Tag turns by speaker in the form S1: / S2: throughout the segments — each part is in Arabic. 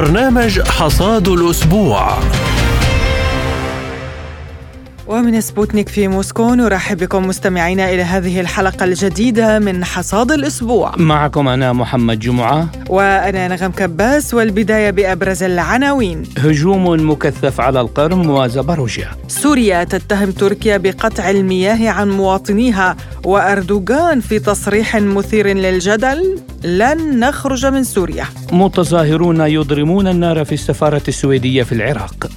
S1: برنامج حصاد الأسبوع.
S2: ومن سبوتنيك في موسكو نرحب بكم مستمعينا إلى هذه الحلقة الجديدة من حصاد الأسبوع.
S3: معكم أنا محمد جمعة.
S2: وأنا نغم كباس والبداية بأبرز العناوين.
S3: هجوم مكثف على القرم وزبروجيا.
S2: سوريا تتهم تركيا بقطع المياه عن مواطنيها وأردوغان في تصريح مثير للجدل لن نخرج من سوريا.
S3: متظاهرون يضرمون النار في السفارة السويدية في العراق.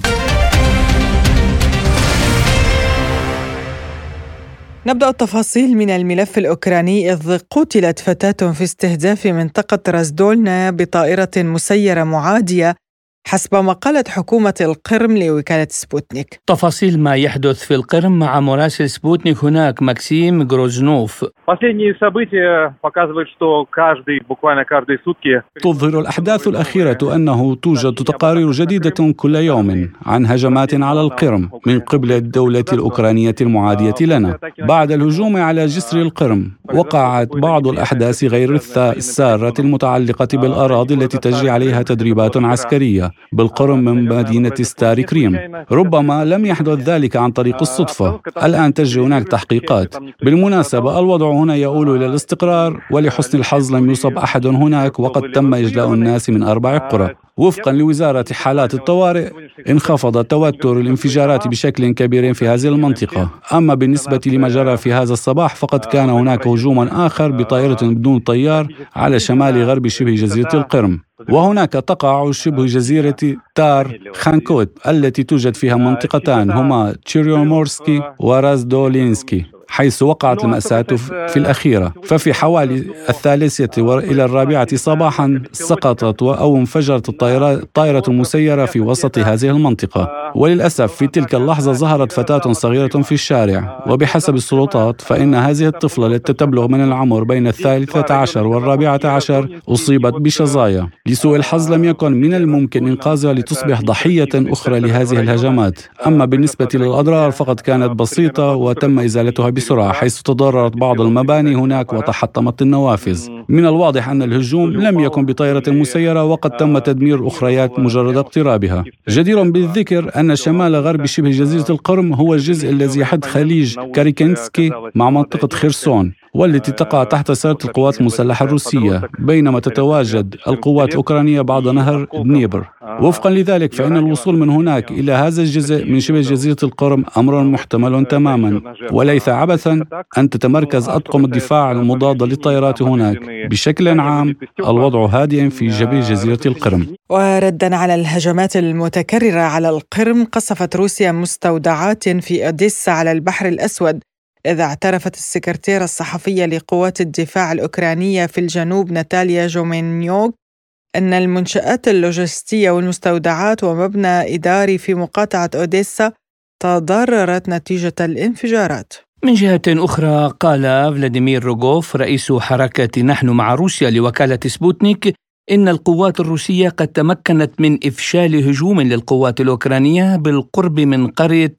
S2: نبدأ التفاصيل من الملف الأوكراني إذ قتلت فتاة في استهداف منطقة رازدولنا بطائرة مسيرة معادية حسب ما قالت حكومة القرم لوكالة سبوتنيك.
S3: تفاصيل ما يحدث في القرم مع مراسل سبوتنيك هناك ماكسيم جروزنوف
S4: تظهر الأحداث الأخيرة أنه توجد تقارير جديدة كل يوم عن هجمات على القرم من قبل الدولة الأوكرانية المعادية لنا. بعد الهجوم على جسر القرم وقعت بعض الأحداث غير السارة المتعلقة بالأراضي التي تجري عليها تدريبات عسكرية. بالقرب من مدينة ستاري كريم. ربما لم يحدث ذلك عن طريق الصدفة. الآن تجري هناك تحقيقات. بالمناسبة الوضع هنا يؤول إلى الاستقرار ولحسن الحظ لم يصب أحد هناك وقد تم إجلاء الناس من أربع قرى. وفقا لوزارة حالات الطوارئ انخفض توتر الانفجارات بشكل كبير في هذه المنطقة. أما بالنسبة لما جرى في هذا الصباح فقد كان هناك هجوما آخر بطائرة بدون طيار على شمال غرب شبه جزيرة القرم. وهناك تقع شبه جزيرة تار خانكوت التي توجد فيها منطقتان هما تشيريومورسكي ورازدولينسكي حيث وقعت المأساة في الأخيرة. ففي حوالي الثالثة إلى الرابعة صباحا سقطت أو انفجرت الطائرة, المسيرة في وسط هذه المنطقة. وللأسف في تلك اللحظة ظهرت فتاة صغيرة في الشارع. وبحسب السلطات فإن هذه الطفلة التي تبلغ من العمر بين الثالثة عشر والرابعة عشر أصيبت بشظايا. لسوء الحظ لم يكن من الممكن إنقاذها لتصبح ضحية أخرى لهذه الهجمات. أما بالنسبة للأضرار فقد كانت بسيطة وتم إزالتها بسرعة حيث تضررت بعض المباني هناك وتحطمت النوافذ. من الواضح أن الهجوم لم يكن بطائرة مسيرة وقد تم تدمير أخريات مجرد اقترابها. جدير بالذكر أن شمال غرب شبه جزيرة القرم هو الجزء الذي يحد خليج كاريكينسكي مع منطقة خيرسون والتي تقع تحت سيطرة القوات المسلحة الروسية بينما تتواجد القوات الأوكرانية بعد نهر دنيبر. وفقا لذلك فإن الوصول من هناك إلى هذا الجزء من شبه جزيرة القرم أمر محتمل تماما. وليس عبثا أن تتمركز أطقم الدفاع المضادة للطائرات هناك. بشكل عام الوضع هادئ في شبه جزيرة القرم.
S2: وردا على الهجمات المتكررة على القرم قصفت روسيا مستودعات في أوديسا على البحر الأسود. إذا اعترفت السكرتيرة الصحفية لقوات الدفاع الأوكرانية في الجنوب ناتاليا جومينيوك أن المنشآت اللوجستية والمستودعات ومبنى إداري في مقاطعة أوديسا تضررت نتيجة الانفجارات.
S3: من جهة أخرى قال فلاديمير روغوف رئيس حركة نحن مع روسيا لوكالة سبوتنيك إن القوات الروسية قد تمكنت من إفشال هجوم للقوات الأوكرانية بالقرب من قرية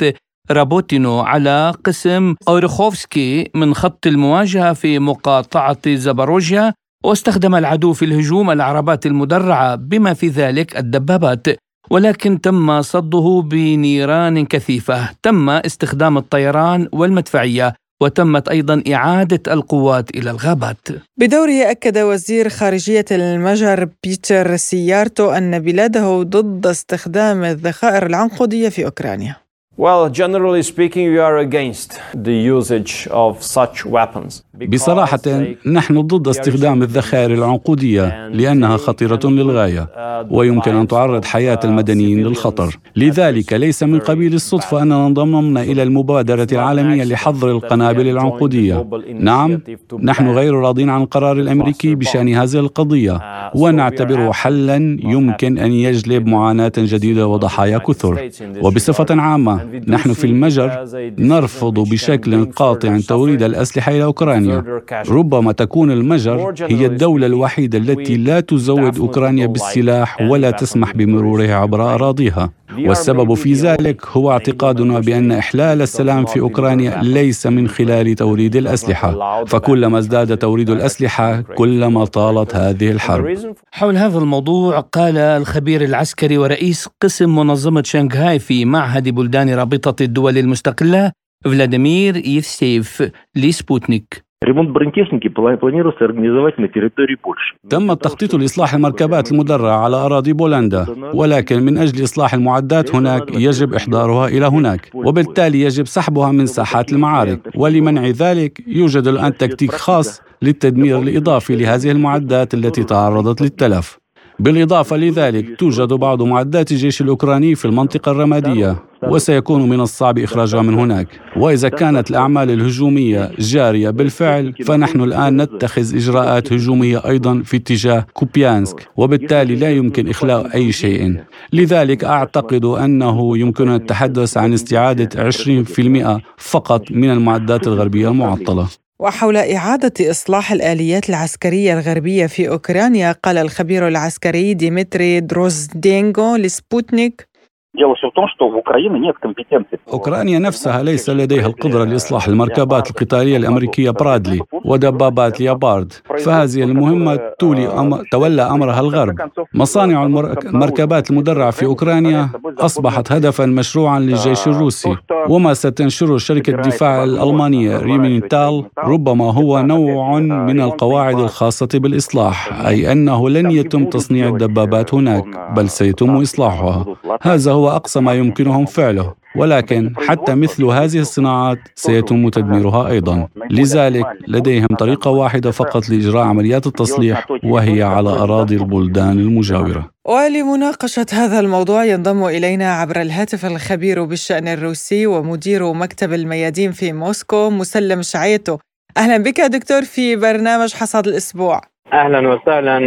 S3: رابوتينو على قسم أورخوفسكي من خط المواجهة في مقاطعة زاباروجيا واستخدم العدو في الهجوم العربات المدرعة بما في ذلك الدبابات ولكن تم صده بنيران كثيفة تم استخدام الطيران والمدفعية وتمت أيضا إعادة القوات إلى الغابات.
S2: بدوره أكد وزير خارجية المجر بيتر سيارتو أن بلاده ضد استخدام الذخائر العنقودية في أوكرانيا.
S5: Well, generally speaking, we are against the usage of such weapons.
S4: بصراحة نحن ضد استخدام الذخائر العنقودية لأنها خطيرة للغاية ويمكن أن تعرض حياة المدنيين للخطر. لذلك ليس من قبيل الصدفة أننا انضممنا إلى المبادرة العالمية لحظر القنابل العنقودية. نعم نحن غير راضين عن القرار الأمريكي بشأن هذه القضية ونعتبره حلا يمكن أن يجلب معاناة جديدة وضحايا كثر. وبصفة عامة نحن في المجر نرفض بشكل قاطع توريد الأسلحة إلى أوكرانيا. ربما تكون المجر هي الدولة الوحيدة التي لا تزود أوكرانيا بالسلاح ولا تسمح بمروره عبر أراضيها. والسبب في ذلك هو اعتقادنا بأن إحلال السلام في أوكرانيا ليس من خلال توريد الأسلحة. فكلما ازداد توريد الأسلحة كلما طالت هذه الحرب.
S3: حول هذا الموضوع قال الخبير العسكري ورئيس قسم منظمة شنغهاي في معهد بلدان رابطة الدول المستقلة فلاديمير يفسيف لسبوتنيك
S6: Ремонт бронетехники планируется организовать на территории Польши.
S4: تم التخطيط لإصلاح المركبات المدرعة على أراضي بولندا ولكن من أجل إصلاح المعدات هناك يجب إحضارها إلى هناك وبالتالي يجب سحبها من ساحات المعارك ولمنع ذلك يوجد الآن تكتيك خاص للتدمير الإضافي لهذه المعدات التي تعرضت للتلف بالإضافة لذلك توجد بعض معدات الجيش الأوكراني في المنطقة الرمادية وسيكون من الصعب إخراجها من هناك. وإذا كانت الأعمال الهجومية جارية بالفعل فنحن الآن نتخذ إجراءات هجومية أيضا في اتجاه كوبيانسك وبالتالي لا يمكن إخلاء أي شيء. لذلك أعتقد أنه يمكننا التحدث عن استعادة 20% فقط من المعدات الغربية المعطلة.
S2: وحول إعادة إصلاح الآليات العسكرية الغربية في أوكرانيا قال الخبير العسكري ديمتري دروزدينغو لسبوتنيك
S6: Дело все в том, что в Украине нет компетенции.
S4: أوكرانيا نفسها ليس لديها القدرة لإصلاح المركبات القتالية الأمريكية برادلي ودبابات ليابارد فهذه المهمة تولي أم... تولى أمرها الغرب مصانع المركبات المدرعة في أوكرانيا أصبحت هدفا مشروعا للجيش الروسي وما ستنشره شركة الدفاع الألمانية ريمينتال ربما هو نوع من القواعد الخاصة بالإصلاح أي أنه لن يتم تصنيع الدبابات هناك بل سيتم إصلاحها هذا هو أقصى ما يمكنهم فعله ولكن حتى مثل هذه الصناعات سيتم تدميرها أيضا. لذلك لديهم طريقة واحدة فقط لإجراء عمليات التصليح وهي على أراضي البلدان المجاورة.
S2: ولمناقشة هذا الموضوع ينضم إلينا عبر الهاتف الخبير بالشأن الروسي ومدير مكتب الميادين في موسكو مسلم شعيتو. أهلا بك دكتور في برنامج حصاد الأسبوع.
S7: أهلا وسهلا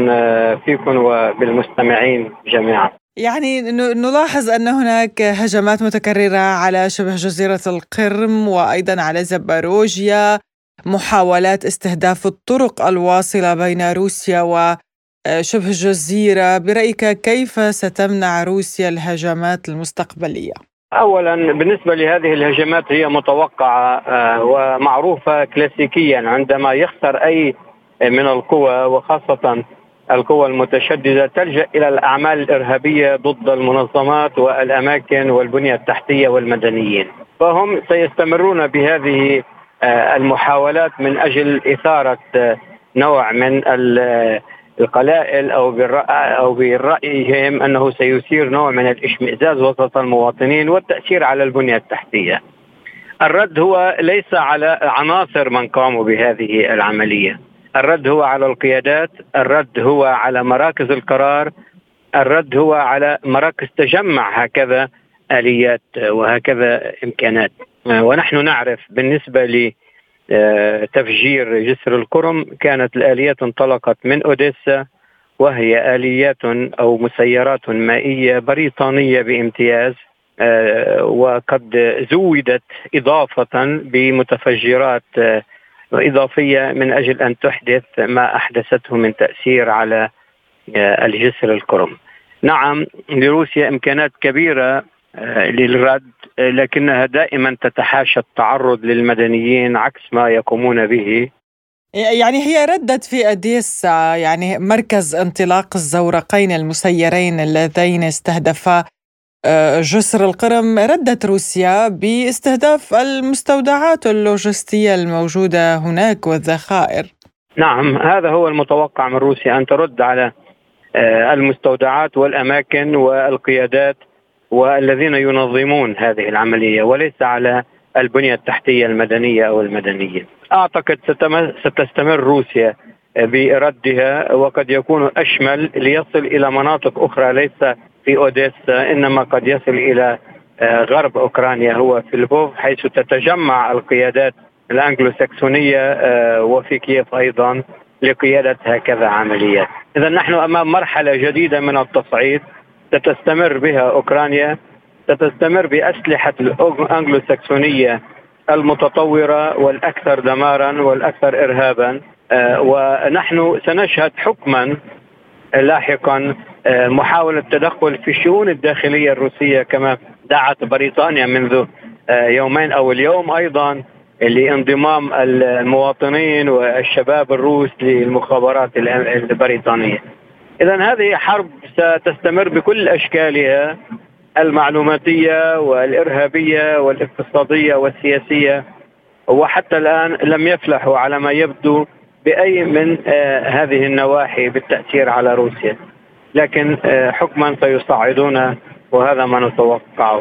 S7: فيكم وبالمستمعين جميعا.
S2: يعني نلاحظ أن هناك هجمات متكررة على شبه جزيرة القرم وأيضا على زباروجيا محاولات استهداف الطرق الواصلة بين روسيا وشبه الجزيرة برأيك كيف ستمنع روسيا الهجمات المستقبلية؟
S7: اولا بالنسبة لهذه الهجمات هي متوقعة آه، ومعروفة كلاسيكيا عندما يخسر أي من القوى وخاصة القوى المتشددة تلجأ إلى الأعمال الإرهابية ضد المنظمات والأماكن والبنية التحتية والمدنيين فهم سيستمرون بهذه آه، المحاولات من أجل إثارة آه، نوع من القلائل أو أو برأيهم أنه سيثير نوع من الإشمئزاز وسط المواطنين والتأثير على البنية التحتية. الرد هو ليس على عناصر من قاموا بهذه العملية، الرد هو على القيادات الرد هو على مراكز القرار الرد هو على مراكز تجمع هكذا آليات وهكذا إمكانات. ونحن نعرف بالنسبة لتفجير جسر القرم كانت الآليات انطلقت من أوديسا وهي آليات أو مسيرات مائية بريطانية بامتياز وقد زودت إضافة بمتفجرات إضافية من أجل أن تحدث ما أحدثته من تأثير على آه، الجسر الكرم. نعم لروسيا إمكانات كبيرة آه، للرد لكنها دائما تتحاشى التعرض للمدنيين عكس ما يقومون به.
S2: يعني هي ردت في أديسا يعني مركز انطلاق الزورقين المسيرين اللذين استهدفا آه، جسر القرم ردت روسيا باستهداف المستودعات اللوجستية الموجودة هناك والذخائر.
S7: نعم هذا هو المتوقع من روسيا أن ترد على آه، المستودعات والأماكن والقيادات والذين ينظمون هذه العملية وليس على البنية التحتية المدنية أو المدنية. أعتقد ستستمر روسيا بردها وقد يكون أشمل ليصل إلى مناطق أخرى ليس في أوديسا إنما قد يصل إلى آه، غرب أوكرانيا هو في لبوف حيث تتجمع القيادات الانجلو ساكسونيه آه، وفي كييف أيضا لقيادة هكذا عمليات. اذا نحن أمام مرحلة جديدة من التصعيد ستستمر بها أوكرانيا ستستمر بأسلحة الأنجلو ساكسونية المتطورة والأكثر دمارا والأكثر إرهابا آه، ونحن سنشهد حكما لاحقا محاولة تدخل في الشؤون الداخلية الروسية كما دعت بريطانيا منذ آه، يومين أو اليوم أيضا لانضمام المواطنين والشباب الروس للمخابرات البريطانية. إذا هذه حرب ستستمر بكل أشكالها المعلوماتية والإرهابية والاقتصادية والسياسية وحتى الآن لم يفلحوا على ما يبدو بأي من آه، هذه النواحي بالتأثير على روسيا. لكن آه، حكما سيصعدون وهذا ما نتوقعه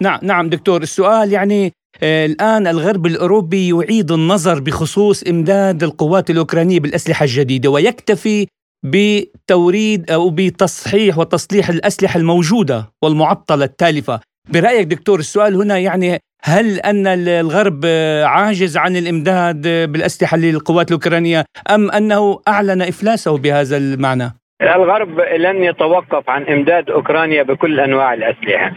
S3: نعم نعم دكتور السؤال يعني آه، الآن الغرب الأوروبي يعيد النظر بخصوص إمداد القوات الأوكرانية بالأسلحة الجديدة ويكتفي بتوريد أو بتصحيح وتصليح الأسلحة الموجودة والمعطلة التالفة برأيك دكتور السؤال هنا يعني هل أن الغرب عاجز عن الإمداد بالأسلحة للقوات الأوكرانية أم أنه أعلن إفلاسه بهذا المعنى؟
S7: الغرب لن يتوقف عن إمداد أوكرانيا بكل أنواع الأسلحة.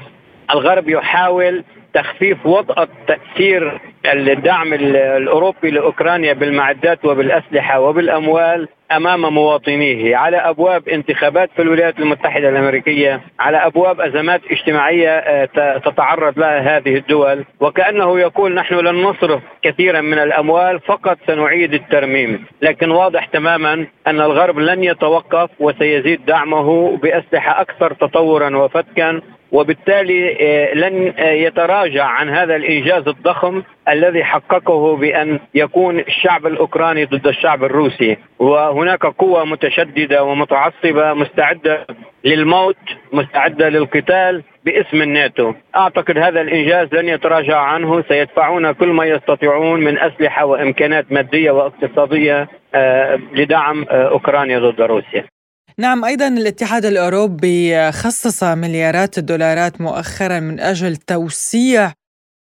S7: الغرب يحاول تخفيف وطأة تأثير الدعم الأوروبي لأوكرانيا بالمعدات وبالأسلحة وبالأموال أمام مواطنيه. على أبواب انتخابات في الولايات المتحدة الأمريكية على أبواب أزمات اجتماعية آه، تتعرض لها هذه الدول. وكأنه يقول نحن لن نصرف كثيرا من الأموال فقط سنعيد الترميم. لكن واضح تماما أن الغرب لن يتوقف وسيزيد دعمه بأسلحة أكثر تطورا وفتكا وبالتالي آه، لن آه، يتراجع عن هذا الإنجاز الضخم الذي حققه بأن يكون الشعب الأوكراني ضد الشعب الروسي. وهناك قوة متشددة ومتعصبة مستعدة للموت مستعدة للقتال باسم الناتو. أعتقد هذا الإنجاز لن يتراجع عنه. سيدفعون كل ما يستطيعون من أسلحة وإمكانات مادية واقتصادية آه، لدعم أوكرانيا ضد روسيا.
S2: نعم أيضا الاتحاد الأوروبي خصص مليارات الدولارات مؤخرا من أجل توسيع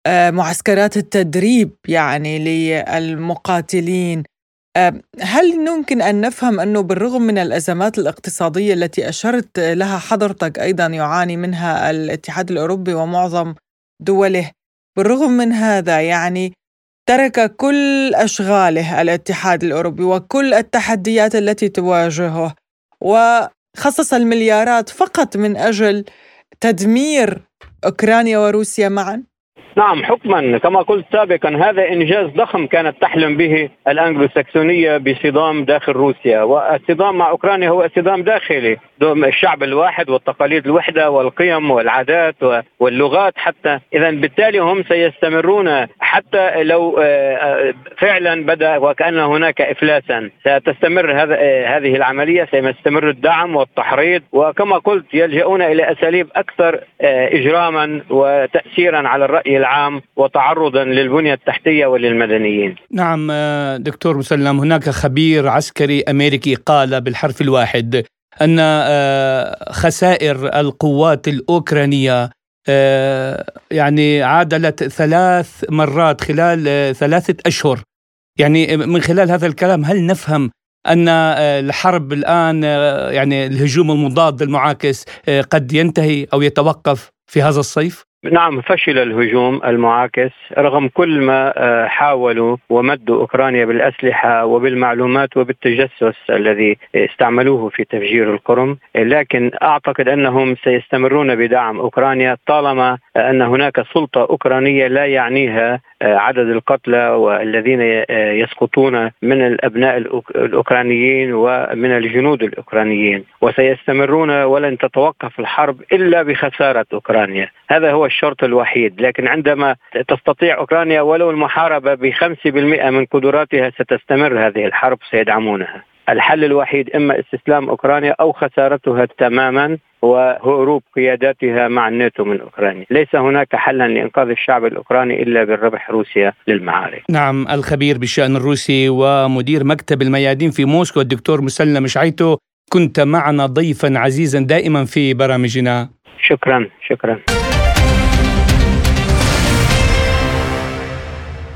S2: آه، معسكرات التدريب يعني للمقاتلين. آه، هل يمكن أن نفهم أنه بالرغم من الأزمات الاقتصادية التي أشرت لها حضرتك أيضا يعاني منها الاتحاد الأوروبي ومعظم دوله بالرغم من هذا يعني ترك كل أشغاله الاتحاد الأوروبي وكل التحديات التي تواجهه؟ وخصص المليارات فقط من أجل تدمير أوكرانيا وروسيا معا؟
S7: نعم حكما. كما قلت سابقا هذا إنجاز ضخم كانت تحلم به الانجلو ساكسونيه بصدام داخل روسيا. والصدام مع أوكرانيا هو صدام داخلي. الشعب الواحد والتقاليد الوحدة والقيم والعادات واللغات حتى. اذا بالتالي هم سيستمرون حتى لو آه، آه، فعلا بدأ وكأن هناك افلاسا. ستستمر هذا آه، هذه العملية سيستمر الدعم والتحريض. وكما قلت يلجؤون إلى أساليب أكثر اجراما وتاثيرا على الرأي العام وتعرضا للبنية التحتية وللمدنيين.
S3: نعم دكتور مسلم هناك خبير عسكري أمريكي قال بالحرف الواحد أن خسائر القوات الأوكرانية آه، يعني عادلت ثلاث مرات خلال آه، ثلاثة أشهر يعني من خلال هذا الكلام هل نفهم أن آه، الحرب الآن يعني الهجوم المضاد المعاكس قد ينتهي أو يتوقف في هذا الصيف؟
S7: نعم فشل الهجوم المعاكس رغم كل ما آه، حاولوا ومدوا أوكرانيا بالأسلحة وبالمعلومات وبالتجسس الذي استعملوه في تفجير القرم. لكن أعتقد أنهم سيستمرون بدعم أوكرانيا طالما أن هناك سلطة أوكرانية لا يعنيها آه، عدد القتلى والذين آه، يسقطون من الأبناء الأوكرانيين ومن الجنود الأوكرانيين. وسيستمرون ولن تتوقف الحرب إلا بخسارة أوكرانيا. هذا هو الشرط الوحيد لكن عندما تستطيع أوكرانيا ولو المحاربة بخمسة بالمئة من قدراتها ستستمر هذه الحرب سيدعمونها الحل الوحيد إما استسلام أوكرانيا أو خسارتها تماما وهروب قياداتها مع الناتو من أوكرانيا، ليس هناك حلا لإنقاذ الشعب الأوكراني إلا بالربح روسيا للمعارك.
S3: نعم الخبير بالشأن الروسي ومدير مكتب الميادين في موسكو الدكتور مسلم شعيتو كنت معنا ضيفا عزيزا دائما في برامجنا.
S7: شكرا شكرا.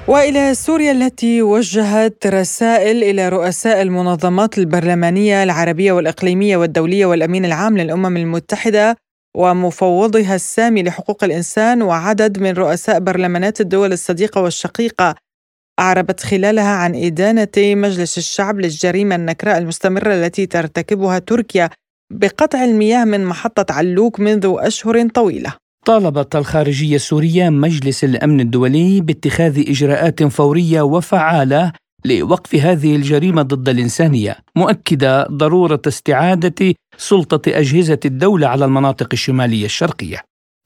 S2: وإلى سوريا التي وجهت رسائل إلى رؤساء المنظمات البرلمانية العربية والإقليمية والدولية والأمين العام للأمم المتحدة ومفوضها السامي لحقوق الإنسان وعدد من رؤساء برلمانات الدول الصديقة والشقيقة. أعربت خلالها عن إدانة مجلس الشعب للجريمة النكراء المستمرة التي ترتكبها تركيا بقطع المياه من محطة علوك منذ أشهر طويلة.
S3: طالبت الخارجية السورية مجلس الأمن الدولي باتخاذ إجراءات فورية وفعالة لوقف هذه الجريمة ضد الإنسانية مؤكدة ضرورة استعادة سلطة أجهزة الدولة على المناطق الشمالية الشرقية.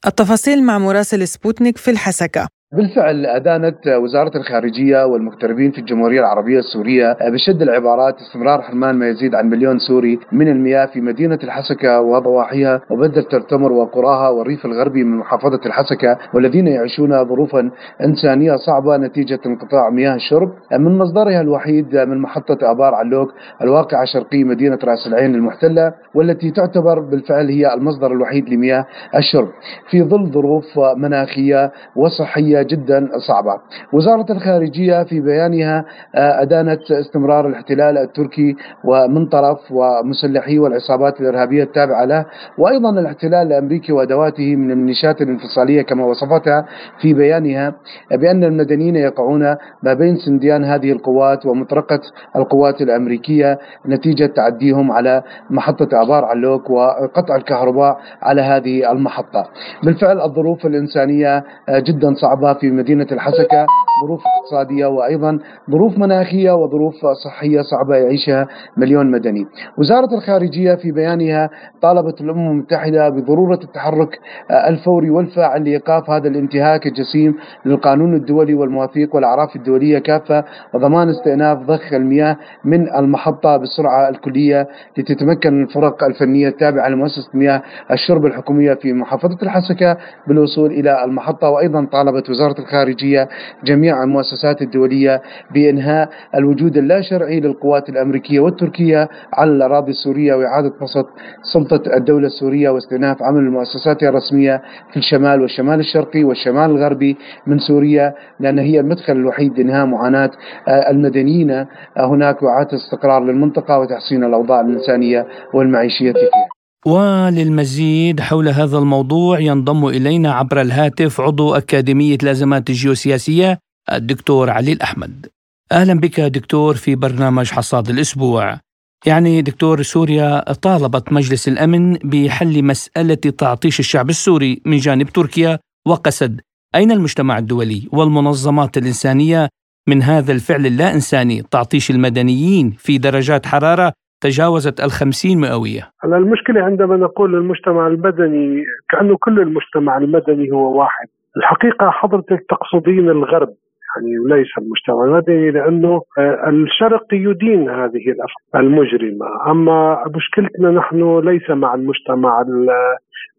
S2: التفاصيل مع مراسل سبوتنيك في الحسكة.
S8: بالفعل أدانت وزارة الخارجية والمغتربين في الجمهورية العربية السورية بشد العبارات استمرار حرمان ما يزيد عن مليون سوري من المياه في مدينة الحسكة وضواحيها وبدر ترتمر وقراها والريف الغربي من محافظة الحسكة والذين يعيشون ظروفا إنسانية صعبة نتيجة انقطاع مياه الشرب من مصدرها الوحيد من محطة آبار علوك الواقعة شرقي مدينة رأس العين المحتلة والتي تعتبر بالفعل هي المصدر الوحيد لمياه الشرب في ظل ظروف مناخية وصحية جدا صعبة. وزارة الخارجية في بيانها آه، أدانت استمرار الاحتلال التركي ومن طرف ومسلحي والعصابات الإرهابية التابعة له وأيضا الاحتلال الأمريكي وأدواته من الميليشيات الانفصالية كما وصفتها في بيانها بأن المدنيين يقعون ما بين سنديان هذه القوات ومطرقة القوات الأمريكية نتيجة تعديهم على محطة آبار علوك وقطع الكهرباء على هذه المحطة. بالفعل الظروف الإنسانية آه، جدا صعبة في مدينة الحسكة ظروف اقتصادية وأيضا ظروف مناخية وظروف صحية صعبة يعيشها مليون مدني. وزارة الخارجية في بيانها طالبت الأمم المتحدة بضرورة التحرك الفوري والفاعل لإيقاف هذا الانتهاك الجسيم للقانون الدولي والمواثيق والأعراف الدولية كافة وضمان استئناف ضخ المياه من المحطة بالسرعة الكلية لتتمكن الفرق الفنية التابعة لمؤسسة مياه الشرب الحكومية في محافظة الحسكة بالوصول إلى المحطة. وأيضا طالبت وزارة الخارجية جميع المؤسسات الدولية بإنهاء الوجود اللا شرعي للقوات الأمريكية والتركية على الأراضي السورية وإعادة بسط سلطة الدولة السورية واستئناف عمل المؤسسات الرسمية في الشمال والشمال الشرقي والشمال الغربي من سوريا لأن هي المدخل الوحيد لإنهاء معاناة آه، المدنيين هناك وإعادة استقرار للمنطقة وتحسين الأوضاع الإنسانية والمعيشية فيها.
S3: وللمزيد حول هذا الموضوع ينضم إلينا عبر الهاتف عضو أكاديمية الأزمات الجيوسياسية الدكتور علي الأحمد. أهلا بك دكتور في برنامج حصاد الأسبوع. يعني دكتور سوريا طالبت مجلس الأمن بحل مسألة تعطيش الشعب السوري من جانب تركيا وقسد أين المجتمع الدولي والمنظمات الإنسانية من هذا الفعل اللا إنساني تعطيش المدنيين في درجات حرارة تجاوزت الخمسين مئوية.
S9: هلا المشكلة عندما نقول المجتمع المدني كأنه كل المجتمع المدني هو واحد الحقيقة حضرتك تقصدين الغرب يعني وليس المجتمع المدني لأنه آه، الشرق يدين هذه الافعال المجرمة، أما مشكلتنا نحن ليس مع المجتمع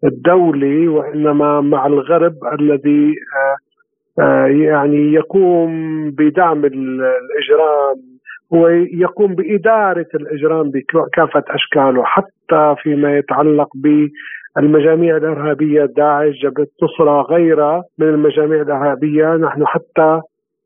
S9: الدولي وإنما مع الغرب الذي آه، آه، يعني يقوم بدعم الإجرام ويقوم بإدارة الإجرام بكافة أشكاله حتى فيما يتعلق بالمجاميع الإرهابية داعش جبهة نصرة غيرها من المجاميع الإرهابية. نحن حتى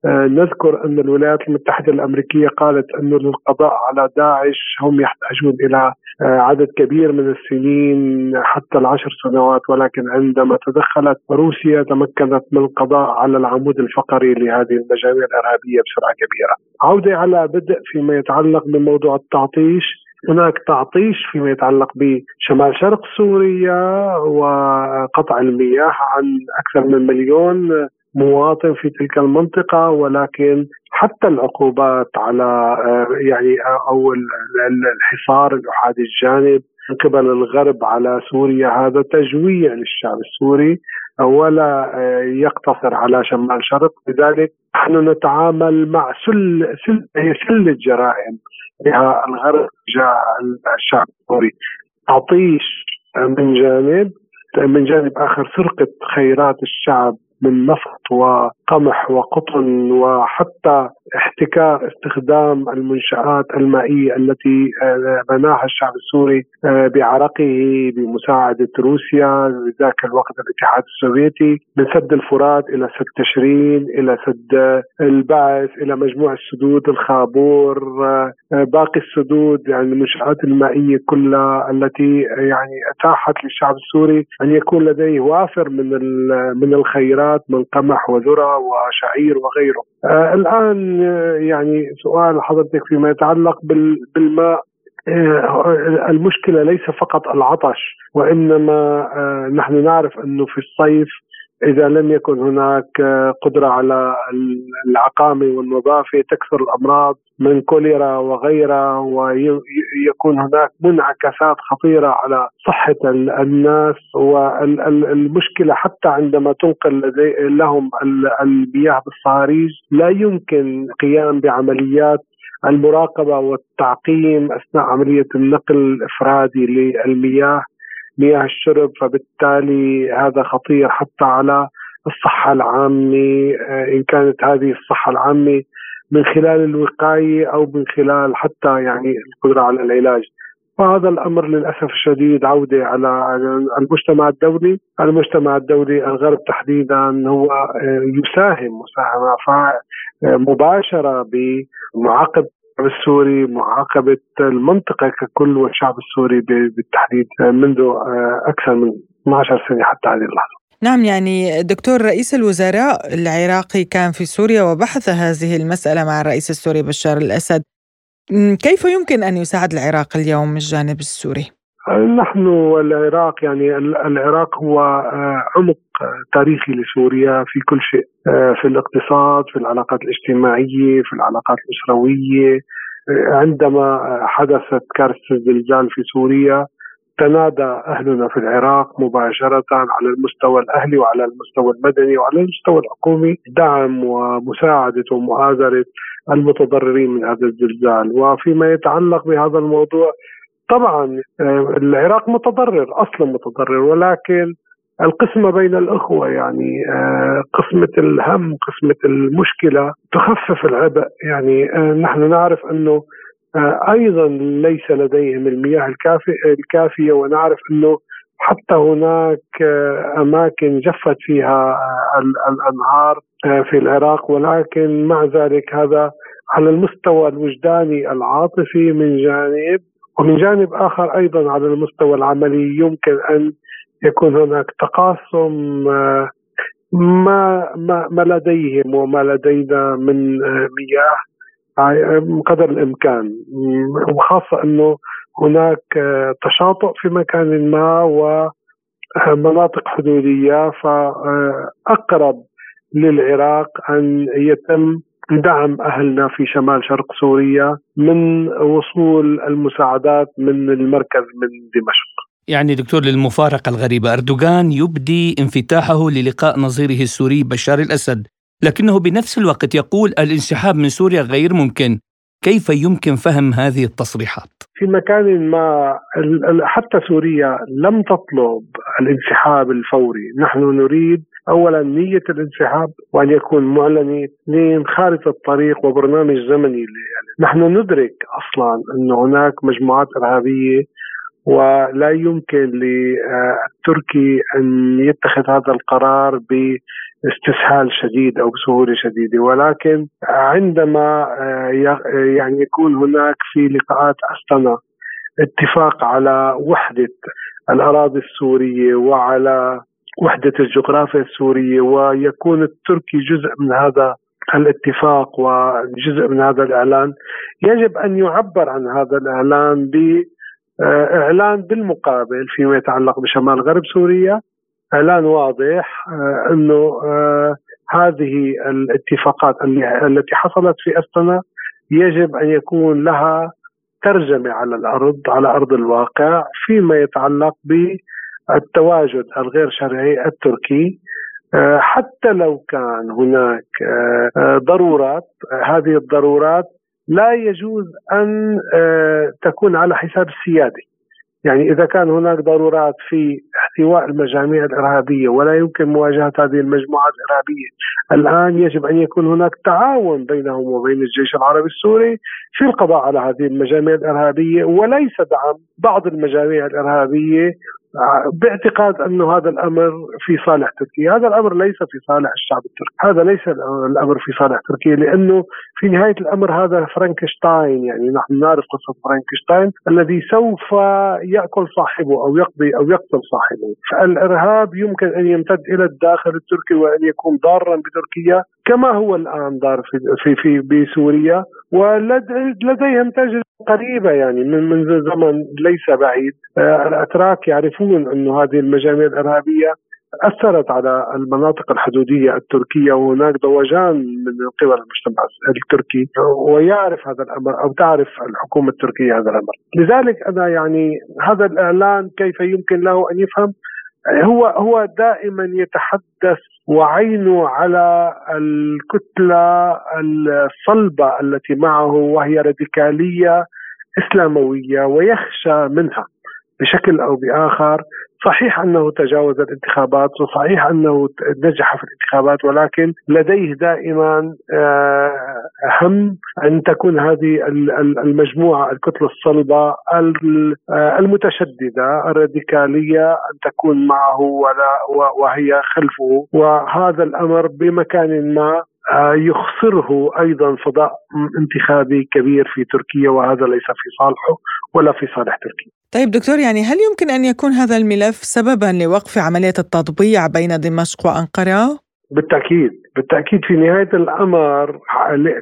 S9: نذكر أن الولايات المتحدة الأمريكية قالت أنه للقضاء على داعش هم يحتاجون إلى آه، عدد كبير من السنين حتى العشر سنوات ولكن عندما تدخلت روسيا تمكنت من القضاء على العمود الفقري لهذه المجاميع الإرهابية بسرعة كبيرة. عودة على بدء فيما يتعلق بموضوع التعطيش. هناك تعطيش فيما يتعلق بشمال شرق سوريا وقطع المياه عن أكثر من مليون مواطن في تلك المنطقة ولكن حتى العقوبات على آه، يعني آه، أو الحصار الأحادي الجانب من قبل الغرب على سوريا هذا تجويع للشعب السوري ولا آه، يقتصر على شمال شرق. لذلك نحن نتعامل مع سل سل سلة جرائم بها الغرب تجاه الشعب السوري. تعطيش من جانب من جانب آخر سرقة خيرات الشعب من نفط وقمح وقطن وحتى احتكار استخدام المنشآت المائية التي آه، بناها الشعب السوري آه، بعرقه بمساعدة روسيا ذاك الوقت الاتحاد السوفيتي من سد الفرات إلى سد تشرين إلى سد البعث إلى مجموع السدود الخابور آه، باقي السدود يعني المنشآت المائية كلها التي يعني أتاحت للشعب السوري أن يكون لديه وافر من من الخيرات من قمح وذرة وشعير وغيره. الآن يعني سؤال حضرتك فيما يتعلق بالماء. آه، المشكلة ليس فقط العطش وإنما آه، نحن نعرف أنه في الصيف إذا لم يكن هناك قدرة على العقامة والنظافة تكثر الأمراض من كوليرا وغيرها ويكون هناك منعكسات خطيرة على صحة الناس والمشكلة حتى عندما تنقل لهم المياه بالصهاريج لا يمكن قيام بعمليات المراقبة والتعقيم أثناء عملية النقل الإفرادي للمياه. مياه الشرب فبالتالي هذا خطير حتى على الصحة العامة. آه، إن كانت هذه الصحة العامة من خلال الوقاية أو من خلال حتى يعني القدرة على العلاج. وهذا الأمر للأسف الشديد عودة على المجتمع الدولي، المجتمع الدولي الغرب تحديدا هو آه، يساهم مساهمة آه، مباشرة بمعاقبه السوري معاقبة المنطقة ككل والشعب السوري بالتحديد منذ آه، أكثر من 12 سنة حتى هذه اللحظة
S2: نعم يعني دكتور رئيس الوزراء العراقي كان في سوريا وبحث هذه المسألة مع الرئيس السوري بشار الأسد كيف يمكن أن يساعد العراق اليوم الجانب السوري؟
S9: نحن والعراق يعني العراق هو آه، عمق تاريخي لسوريا في كل شيء آه، في الاقتصاد في العلاقات الاجتماعية في العلاقات الأسروية آه، عندما حدثت كارثة الزلزال في سوريا تنادى أهلنا في العراق مباشرة على المستوى الأهلي وعلى المستوى المدني وعلى المستوى الحكومي دعم ومساعدة ومؤازرة المتضررين من هذا الزلزال. وفيما يتعلق بهذا الموضوع طبعا آه، العراق متضرر أصلا متضرر ولكن القسمة بين الأخوة يعني آه، قسمة الهم قسمة المشكلة تخفف العبء يعني. آه، نحن نعرف أنه أيضا ليس لديهم المياه الكافية ونعرف أنه حتى هناك أماكن جفت فيها الأنهار في العراق. ولكن مع ذلك هذا على المستوى الوجداني العاطفي من جانب ومن جانب آخر أيضا على المستوى العملي يمكن أن يكون هناك تقاسم آه، ما ما ما لديهم وما لدينا من آه، مياه آه، قدر الإمكان وخاصة إنه هناك تشاطؤ في مكان ما ومناطق حدودية فاقرب للعراق أن يتم دعم أهلنا في شمال شرق سوريا من وصول المساعدات من المركز من دمشق.
S3: يعني دكتور للمفارقة الغريبة أردوغان يبدي انفتاحه للقاء نظيره السوري بشار الأسد، لكنه بنفس الوقت يقول الانسحاب من سوريا غير ممكن. كيف يمكن فهم هذه التصريحات؟
S9: في مكان ما حتى سوريا لم تطلب الانسحاب الفوري، نحن نريد اولا نية الانسحاب وأن يكون معلنه، اثنين خارطه الطريق وبرنامج زمني نحن ندرك أصلا أن هناك مجموعات إرهابية ولا يمكن للتركي أن يتخذ هذا القرار باستسهال شديد أو بسهولة شديدة. ولكن عندما يعني يكون هناك في لقاءات استنا اتفاق على وحدة الأراضي السورية وعلى وحدة الجغرافيا السورية ويكون التركي جزء من هذا الاتفاق وجزء من هذا الإعلان يجب أن يعبر عن هذا الإعلان بإعلان بالمقابل فيما يتعلق بشمال غرب سوريا. إعلان واضح آه، أنه آه، هذه الاتفاقات التي حصلت في أستنا يجب أن يكون لها ترجمة على الأرض على أرض الواقع فيما يتعلق ب التواجد الغير شرعي التركي. آه، حتى لو كان هناك ضرورات هذه الضرورات لا يجوز أن تكون على حساب السيادة. يعني إذا كان هناك ضرورات في احتواء المجاميع الإرهابية ولا يمكن مواجهة هذه المجموعات الإرهابية الآن يجب أن يكون هناك تعاون بينهم وبين الجيش العربي السوري في القضاء على هذه المجاميع الإرهابية وليس دعم بعض المجاميع الإرهابية باعتقاد أنه هذا الأمر في صالح تركيا، هذا الأمر ليس في صالح الشعب التركي، هذا ليس الأمر في صالح تركيا لأنه في نهاية الأمر هذا فرانكشتاين. يعني نحن نعرف قصة فرانكشتاين الذي سوف يأكل صاحبه أو يقضي أو يقتل صاحبه، فالإرهاب يمكن أن يمتد إلى الداخل التركي وأن يكون ضارا بتركيا كما هو الآن دار في في, في بسوريا. ولديهم تجربة قريبة يعني من منذ زمن ليس بعيد. آه، الأتراك يعرفون أن هذه المجاميع الإرهابية أثرت على المناطق الحدودية التركية وهناك ضوجان من قبل المجتمع التركي ويعرف هذا الأمر أو تعرف الحكومة التركية هذا الأمر، لذلك أنا يعني هذا الإعلان كيف يمكن له أن يفهم؟ هو هو دائما يتحدث وعينه على الكتلة الصلبة التي معه وهي راديكالية إسلاموية ويخشى منها. بشكل أو بآخر. صحيح أنه تجاوز الانتخابات وصحيح أنه نجح في الانتخابات ولكن لديه دائما آه، هم أن تكون هذه المجموعة الكتلة الصلبة آه، المتشددة الراديكالية أن تكون معه ولا وهي خلفه. وهذا الأمر بمكان ما يخسره أيضا فضاء انتخابي كبير في تركيا وهذا ليس في صالحه ولا في صالح تركيا.
S2: طيب دكتور يعني هل يمكن أن يكون هذا الملف سببا لوقف عملية التطبيع بين دمشق وأنقرة؟
S9: بالتأكيد بالتأكيد في نهاية الأمر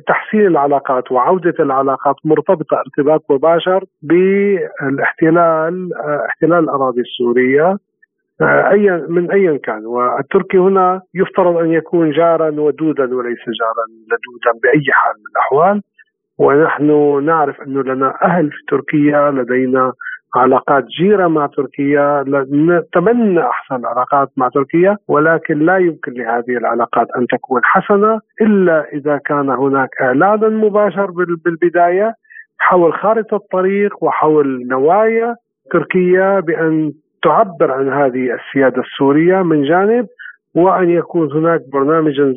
S9: تحسين العلاقات وعودة العلاقات مرتبطة ارتباط مباشر بالاحتلال آه، احتلال الأراضي السورية آه، ايا من ايا كان. والتركي هنا يفترض أن يكون جارا ودودا وليس جارا لدودا بأي حال من الأحوال. ونحن نعرف انه لنا أهل في تركيا لدينا علاقات جيرة مع تركيا نتمنى أحسن العلاقات مع تركيا ولكن لا يمكن لهذه العلاقات أن تكون حسنة إلا إذا كان هناك إعلان مباشر بالبداية حول خارطة الطريق وحول نوايا تركيا بأن تعبر عن هذه السيادة السورية من جانب وأن يكون هناك برنامجا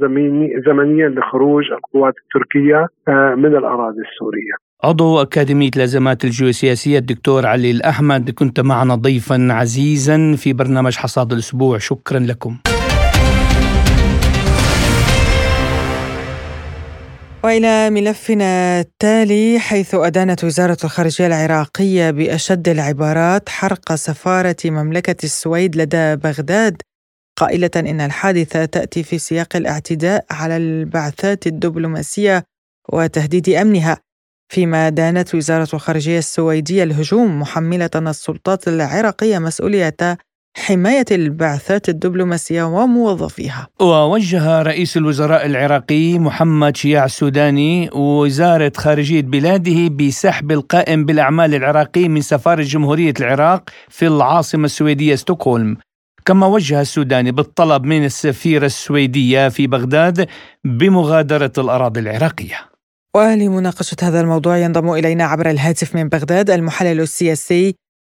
S9: زمنيا لخروج القوات التركية آه، من الأراضي السورية.
S3: عضو أكاديمية الأزمات الجيوسياسية الدكتور علي الأحمد كنت معنا ضيفا عزيزا في برنامج حصاد الأسبوع شكرا لكم
S2: وإلى ملفنا التالي حيث أدانت وزارة الخارجية العراقية بأشد العبارات حرق سفارة مملكة السويد لدى بغداد. قائلة إن الحادثة تأتي في سياق الاعتداء على البعثات الدبلوماسية وتهديد أمنها فيما دانت وزارة الخارجية السويدية الهجوم محملة السلطات العراقية مسؤولية حماية البعثات الدبلوماسية وموظفيها.
S3: ووجه رئيس الوزراء العراقي محمد شياع السوداني وزارة خارجية بلاده بسحب القائم بالأعمال العراقي من سفارة جمهورية العراق في العاصمة السويدية ستوكهولم. كما وجه السوداني بالطلب من السفيرة السويدية في بغداد بمغادرة الأراضي العراقية.
S2: ولمناقشة هذا الموضوع ينضم إلينا عبر الهاتف من بغداد المحلل السياسي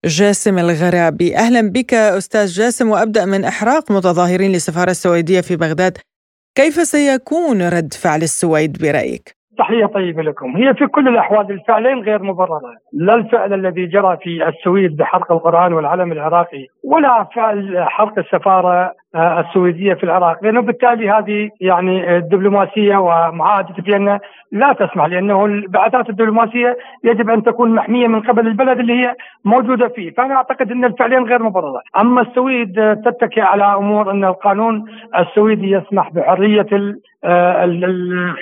S2: جاسم الغرابي. أهلا بك أستاذ جاسم وأبدأ من إحراق متظاهرين للسفارة السويدية في بغداد. كيف سيكون رد فعل السويد برأيك؟
S10: تحية طيبة لكم. هي في كل الأحوال الفعلين غير مبررة. لا الفعل الذي جرى في السويد بحرق القرآن والعلم العراقي ولا فعل حرق السفارة السويدية في العراق. لأنه بالتالي هذه يعني الدبلوماسية ومعاهدة فيينا لا تسمح لأنه البعثات الدبلوماسية يجب أن تكون محمية من قبل البلد اللي هي موجودة فيه، فأنا أعتقد أن الفعلين غير مبرره، أما السويد تتكي على أمور أن القانون السويدي يسمح بحرية آه،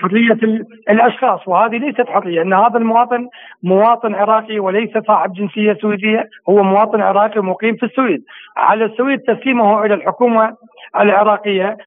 S10: حرية الأشخاص. وهذه ليست حرية إن هذا المواطن مواطن عراقي وليس صاحب جنسية سويدية هو مواطن عراقي مقيم في السويد. على السويد تسليمه إلى الحكومة العراقية.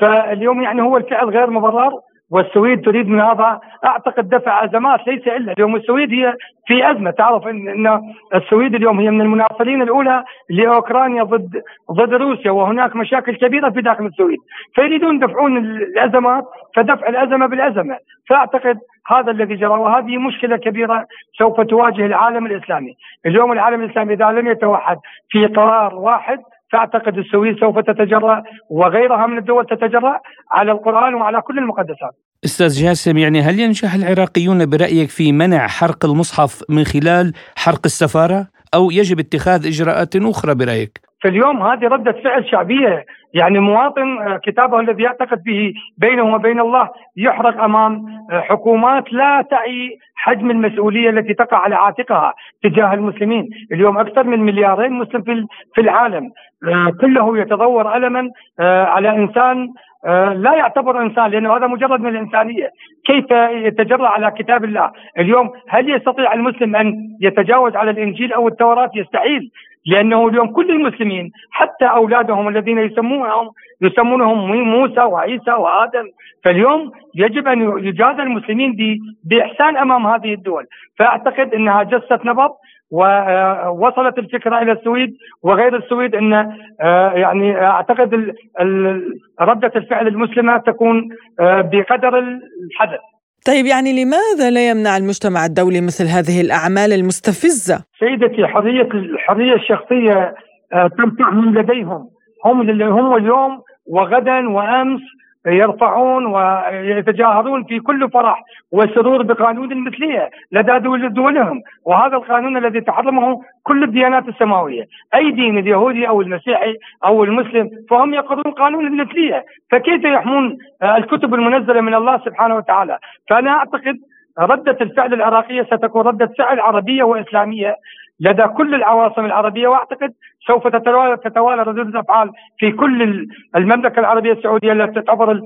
S10: فاليوم يعني هو الفعل غير مبرر والسويد تريد من هذا. أعتقد دفع أزمات ليس إلا اليوم. السويد هي في أزمة. تعرف ان السويد اليوم هي من المناصرين الأولى لأوكرانيا ضد ضد روسيا وهناك مشاكل كبيرة في داخل السويد. فيريدون يدفعون الأزمات فدفع الأزمة بالأزمة. فأعتقد هذا الذي جرى وهذه مشكلة كبيرة سوف تواجه العالم الإسلامي. اليوم العالم الإسلامي إذا لم يتوحد في قرار واحد فاعتقد السويد سوف تتجرأ وغيرها من الدول تتجرأ على القرآن وعلى كل المقدسات
S3: أستاذ جاسم يعني هل ينجح العراقيون برأيك في منع حرق المصحف من خلال حرق السفارة أو يجب اتخاذ إجراءات أخرى برأيك؟
S10: في اليوم هذه ردة فعل شعبية. يعني مواطن آه، كتابه الذي يعتقد به بينه وبين الله يحرق أمام آه، حكومات لا تعي حجم المسؤولية التي تقع على عاتقها تجاه المسلمين. اليوم أكثر من مليارين مسلم في العالم. آه، كله يتضور ألما على إنسان لا يعتبر إنسان لأنه هذا مجرد من الإنسانية، كيف يتجرأ على كتاب الله؟ اليوم هل يستطيع المسلم أن يتجاوز على الإنجيل أو التوراة؟ يستحيل، لأنه اليوم كل المسلمين حتى أولادهم الذين يسمونهم يسمونهم موسى وعيسى وآدم فاليوم يجب أن يجازى المسلمين بإحسان أمام هذه الدول فأعتقد إنها جست نبض ووصلت الفكرة إلى السويد وغير السويد إن آه، يعني أعتقد ردة الفعل المسلمة تكون آه، بقدر الحدث
S2: طيب يعني لماذا لا يمنع المجتمع الدولي مثل هذه الأعمال المستفزة؟
S10: سيدتي حرية الحرية الشخصية آه، من لديهم هم اللي هم اليوم وغدا وأمس يرفعون ويتجاهرون في كل فرح وسرور بقانون المثليه لدى دولهم. وهذا القانون الذي تحرمه كل الديانات السماوية، أي دين اليهودي أو المسيحي أو المسلم فهم يقرون قانون المثليه، فكيف يحمون الكتب المنزلة من الله سبحانه وتعالى؟ فأنا أعتقد ردة الفعل العراقية ستكون ردة فعل عربية وإسلامية. لدى كل العواصم العربية وأعتقد سوف تتوالى تتوالى ردود الأفعال في كل المملكة العربية السعودية التي تعتبر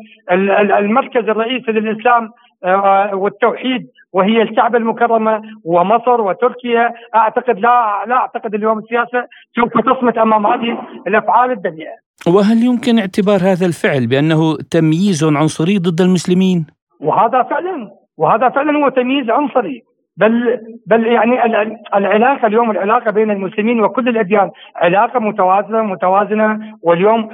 S10: المركز الرئيسي للإسلام آه، والتوحيد وهي الكعبة المكرمة ومصر وتركيا أعتقد لا لا أعتقد اليوم السياسة سوف تصمت أمام هذه الأفعال الدنيئة.
S3: وهل يمكن اعتبار هذا الفعل بأنه تمييز عنصري ضد المسلمين؟
S10: وهذا فعلا وهذا فعلا هو تمييز عنصري بل بل يعني العلاقة اليوم العلاقة بين المسلمين وكل الأديان علاقة متوازنة متوازنة واليوم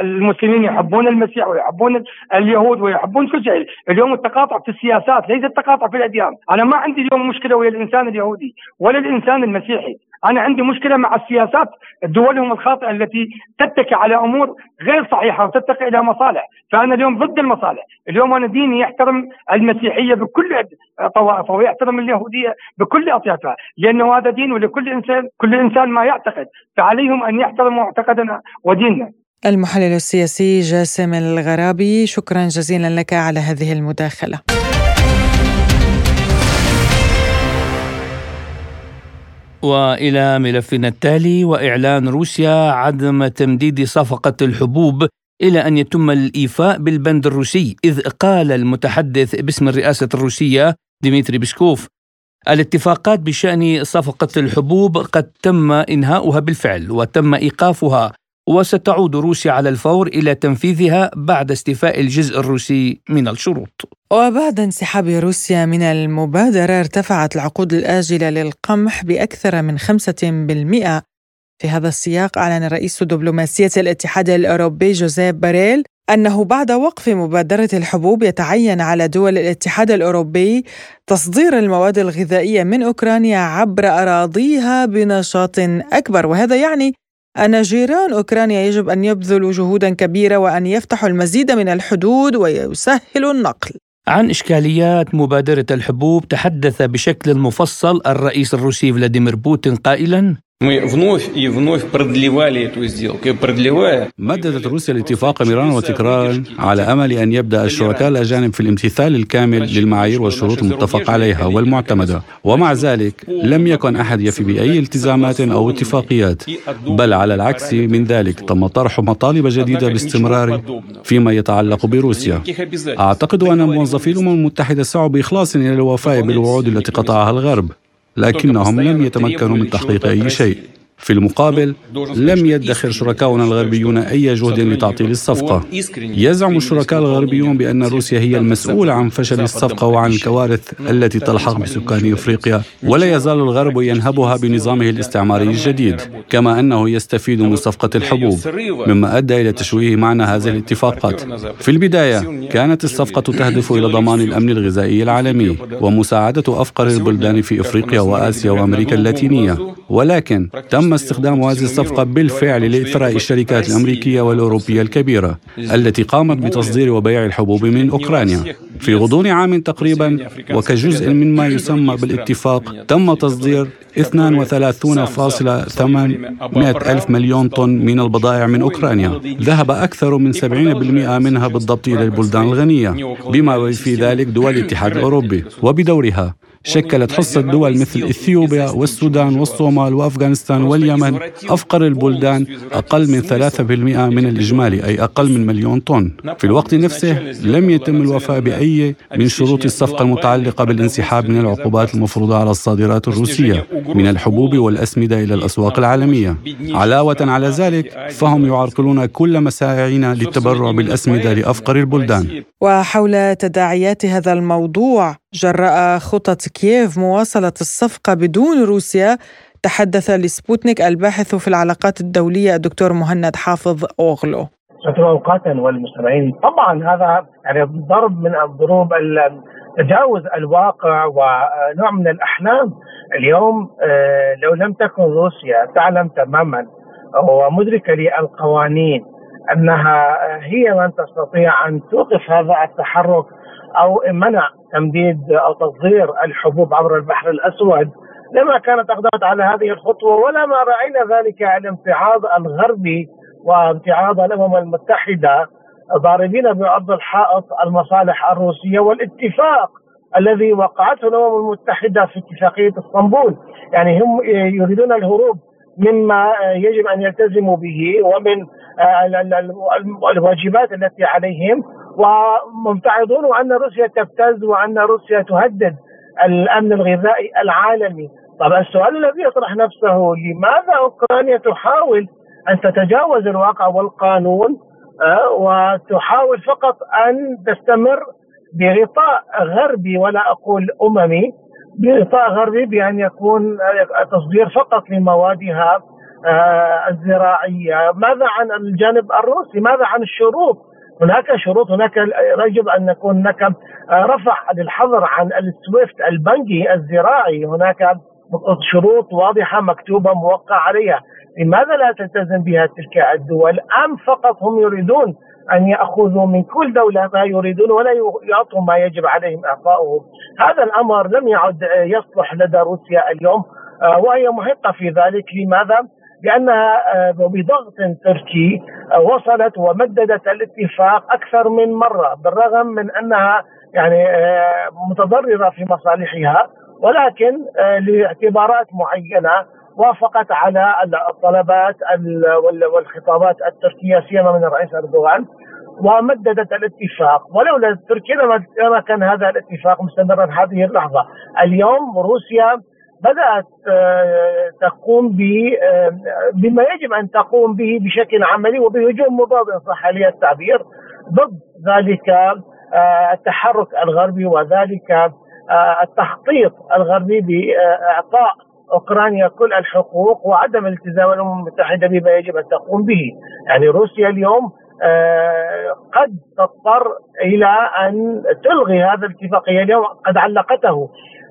S10: المسلمين يحبون المسيح ويحبون اليهود ويحبون كل شيء، اليوم التقاطع في السياسات ليس التقاطع في الأديان، أنا ما عندي اليوم مشكلة ويا الإنسان اليهودي ولا الإنسان المسيحي، أنا عندي مشكلة مع السياسات دولهم الخاطئة التي تتكي على أمور غير صحيحة وتتقي إلى مصالح، فأنا اليوم ضد المصالح، اليوم أنا ديني يحترم المسيحية بكل طوائفها ويحترم اليهودية بكل أطيافها، لأنه هذا دين ولكل إنسان كل إنسان ما يعتقد، فعليهم أن يحترموا معتقدنا وديننا.
S2: المحلل السياسي جاسم الغرابي شكرا جزيلا لك على هذه المداخلة.
S3: وإلى ملفنا التالي وإعلان روسيا عدم تمديد صفقة الحبوب إلى أن يتم الإيفاء بالبند الروسي إذ قال المتحدث باسم الرئاسة الروسية ديمتري بسكوف الاتفاقات بشأن صفقة الحبوب قد تم إنهاؤها بالفعل وتم إيقافها وستعود روسيا على الفور إلى تنفيذها بعد استيفاء الجزء الروسي من الشروط.
S2: وبعد انسحاب روسيا من المبادرة ارتفعت العقود الآجلة للقمح بأكثر من 5%. في هذا السياق أعلن رئيس دبلوماسية الاتحاد الأوروبي جوزيف باريل أنه بعد وقف مبادرة الحبوب يتعين على دول الاتحاد الأوروبي تصدير المواد الغذائية من أوكرانيا عبر أراضيها بنشاط أكبر وهذا يعني أن جيران أوكرانيا يجب أن يبذلوا جهودا كبيرة وأن يفتحوا المزيد من الحدود ويسهلوا النقل.
S3: عن إشكاليات مبادرة الحبوب تحدث بشكل مفصل الرئيس الروسي فلاديمير بوتين قائلا
S4: Мы вновь и вновь продлевали эту сделку. И продлевая... مددت روسيا الاتفاق مرارا وتكرارا على امل ان يبدا الشركاء الاجانب في الامتثال الكامل للمعايير والشروط المتفق عليها والمعتمده، ومع ذلك لم يكن احد يفي باي التزامات او اتفاقيات، بل على العكس من ذلك تم طرح مطالب جديده باستمرار فيما يتعلق بروسيا. اعتقد ان موظفي الامم المتحده سعوا باخلاص الى الوفاء بالوعود التي قطعها الغرب. لكنهم لم يتمكنوا من تحقيق أي شيء. في المقابل لم يدخر شركاؤنا الغربيون أي جهد لتعطيل الصفقة. يزعم الشركاء الغربيون بأن روسيا هي المسؤولة عن فشل الصفقة وعن الكوارث التي تلحق بسكان إفريقيا ولا يزال الغرب ينهبها بنظامه الاستعماري الجديد كما أنه يستفيد من صفقة الحبوب مما أدى إلى تشويه معنى هذه الاتفاقات. في البداية كانت الصفقة تهدف إلى ضمان الأمن الغذائي العالمي ومساعدة أفقر البلدان في إفريقيا وآسيا وأمريكا اللاتينية. ولكن تم استخدام هذه الصفقة بالفعل لإثراء الشركات الأمريكية والأوروبية الكبيرة التي قامت بتصدير وبيع الحبوب من أوكرانيا. في غضون عام تقريبا وكجزء مما يسمى بالاتفاق تم تصدير 32.8 ألف مليون طن من البضائع من أوكرانيا. ذهب أكثر من 70% منها بالضبط إلى البلدان الغنية بما في ذلك دول الاتحاد الأوروبي وبدورها. شكلت حصة دول مثل إثيوبيا والسودان والصومال وأفغانستان واليمن أفقر البلدان أقل من 3% من الإجمالي أي أقل من مليون طن. في الوقت نفسه لم يتم الوفاء بأي من شروط الصفقة المتعلقة بالانسحاب من العقوبات المفروضة على الصادرات الروسية من الحبوب والأسمدة إلى الأسواق العالمية. علاوة على ذلك فهم يعرقلون كل مساعينا للتبرع بالأسمدة لأفقر البلدان.
S2: وحول تداعيات هذا الموضوع جراء خطط كييف مواصلة الصفقة بدون روسيا. تحدث لسبوتنيك الباحث في العلاقات الدولية الدكتور مهند حافظ أوغلو.
S11: شكرا اوقاتا والمستمعين. طبعا هذا يعني ضرب من الضروب تجاوز الواقع ونوع من الأحلام. اليوم آه، لو لم تكن روسيا تعلم تماما ومدركة للقوانين أنها هي من تستطيع أن توقف هذا التحرك أو منع تمديد أو تصدير الحبوب عبر البحر الأسود لما كانت اقدمت على هذه الخطوة ولا ما رأينا ذلك الامتعاض الغربي وامتعاض الأمم المتحدة ضاربين بارض الحائط المصالح الروسية والاتفاق الذي وقعته الأمم المتحدة في اتفاقية إسطنبول، يعني هم يريدون الهروب مما يجب أن يلتزموا به ومن الواجبات التي عليهم. وممتعضون أن روسيا تبتز وأن روسيا تهدد الأمن الغذائي العالمي طبعا السؤال الذي يطرح نفسه لماذا أوكرانيا تحاول أن تتجاوز الواقع والقانون آه، وتحاول فقط أن تستمر بغطاء غربي ولا أقول أممي بغطاء غربي بأن يكون تصدير فقط لموادها آه، الزراعية، ماذا عن الجانب الروسي؟ ماذا عن الشروط؟ هناك شروط هناك يجب أن يكون هناك آه، رفع للحظر عن السويفت البنكي الزراعي. هناك شروط واضحة مكتوبة موقع عليها. لماذا لا تلتزم بها تلك الدول؟ أم فقط هم يريدون أن يأخذوا من كل دولة ما يريدون ولا يعطوا ما يجب عليهم اعطاؤه هذا الأمر لم يعد يصلح لدى روسيا اليوم آه، وهي محقه في ذلك. لماذا؟ لانها آه، بضغط تركي آه، وصلت ومددت الاتفاق أكثر من مرة بالرغم من أنها يعني متضررة في مصالحها ولكن لاعتبارات معينة وافقت على الطلبات والخطابات التركية سيما من الرئيس أردوغان ومددت الاتفاق. ولولا تركيا لما كان هذا الاتفاق مستمرا هذه اللحظة. اليوم روسيا بدأت آه، تقوم آه، بما يجب أن تقوم به بشكل عملي وبهجوم مضاد ان صح لي التعبير ضد ذلك آه، التحرك الغربي وذلك التخطيط الغربي بإعطاء أوكرانيا كل الحقوق وعدم التزام الأمم المتحدة بما يجب أن تقوم به، يعني روسيا اليوم قد تضطر إلى أن تلغي هذا الاتفاقيه اليوم قد علقته.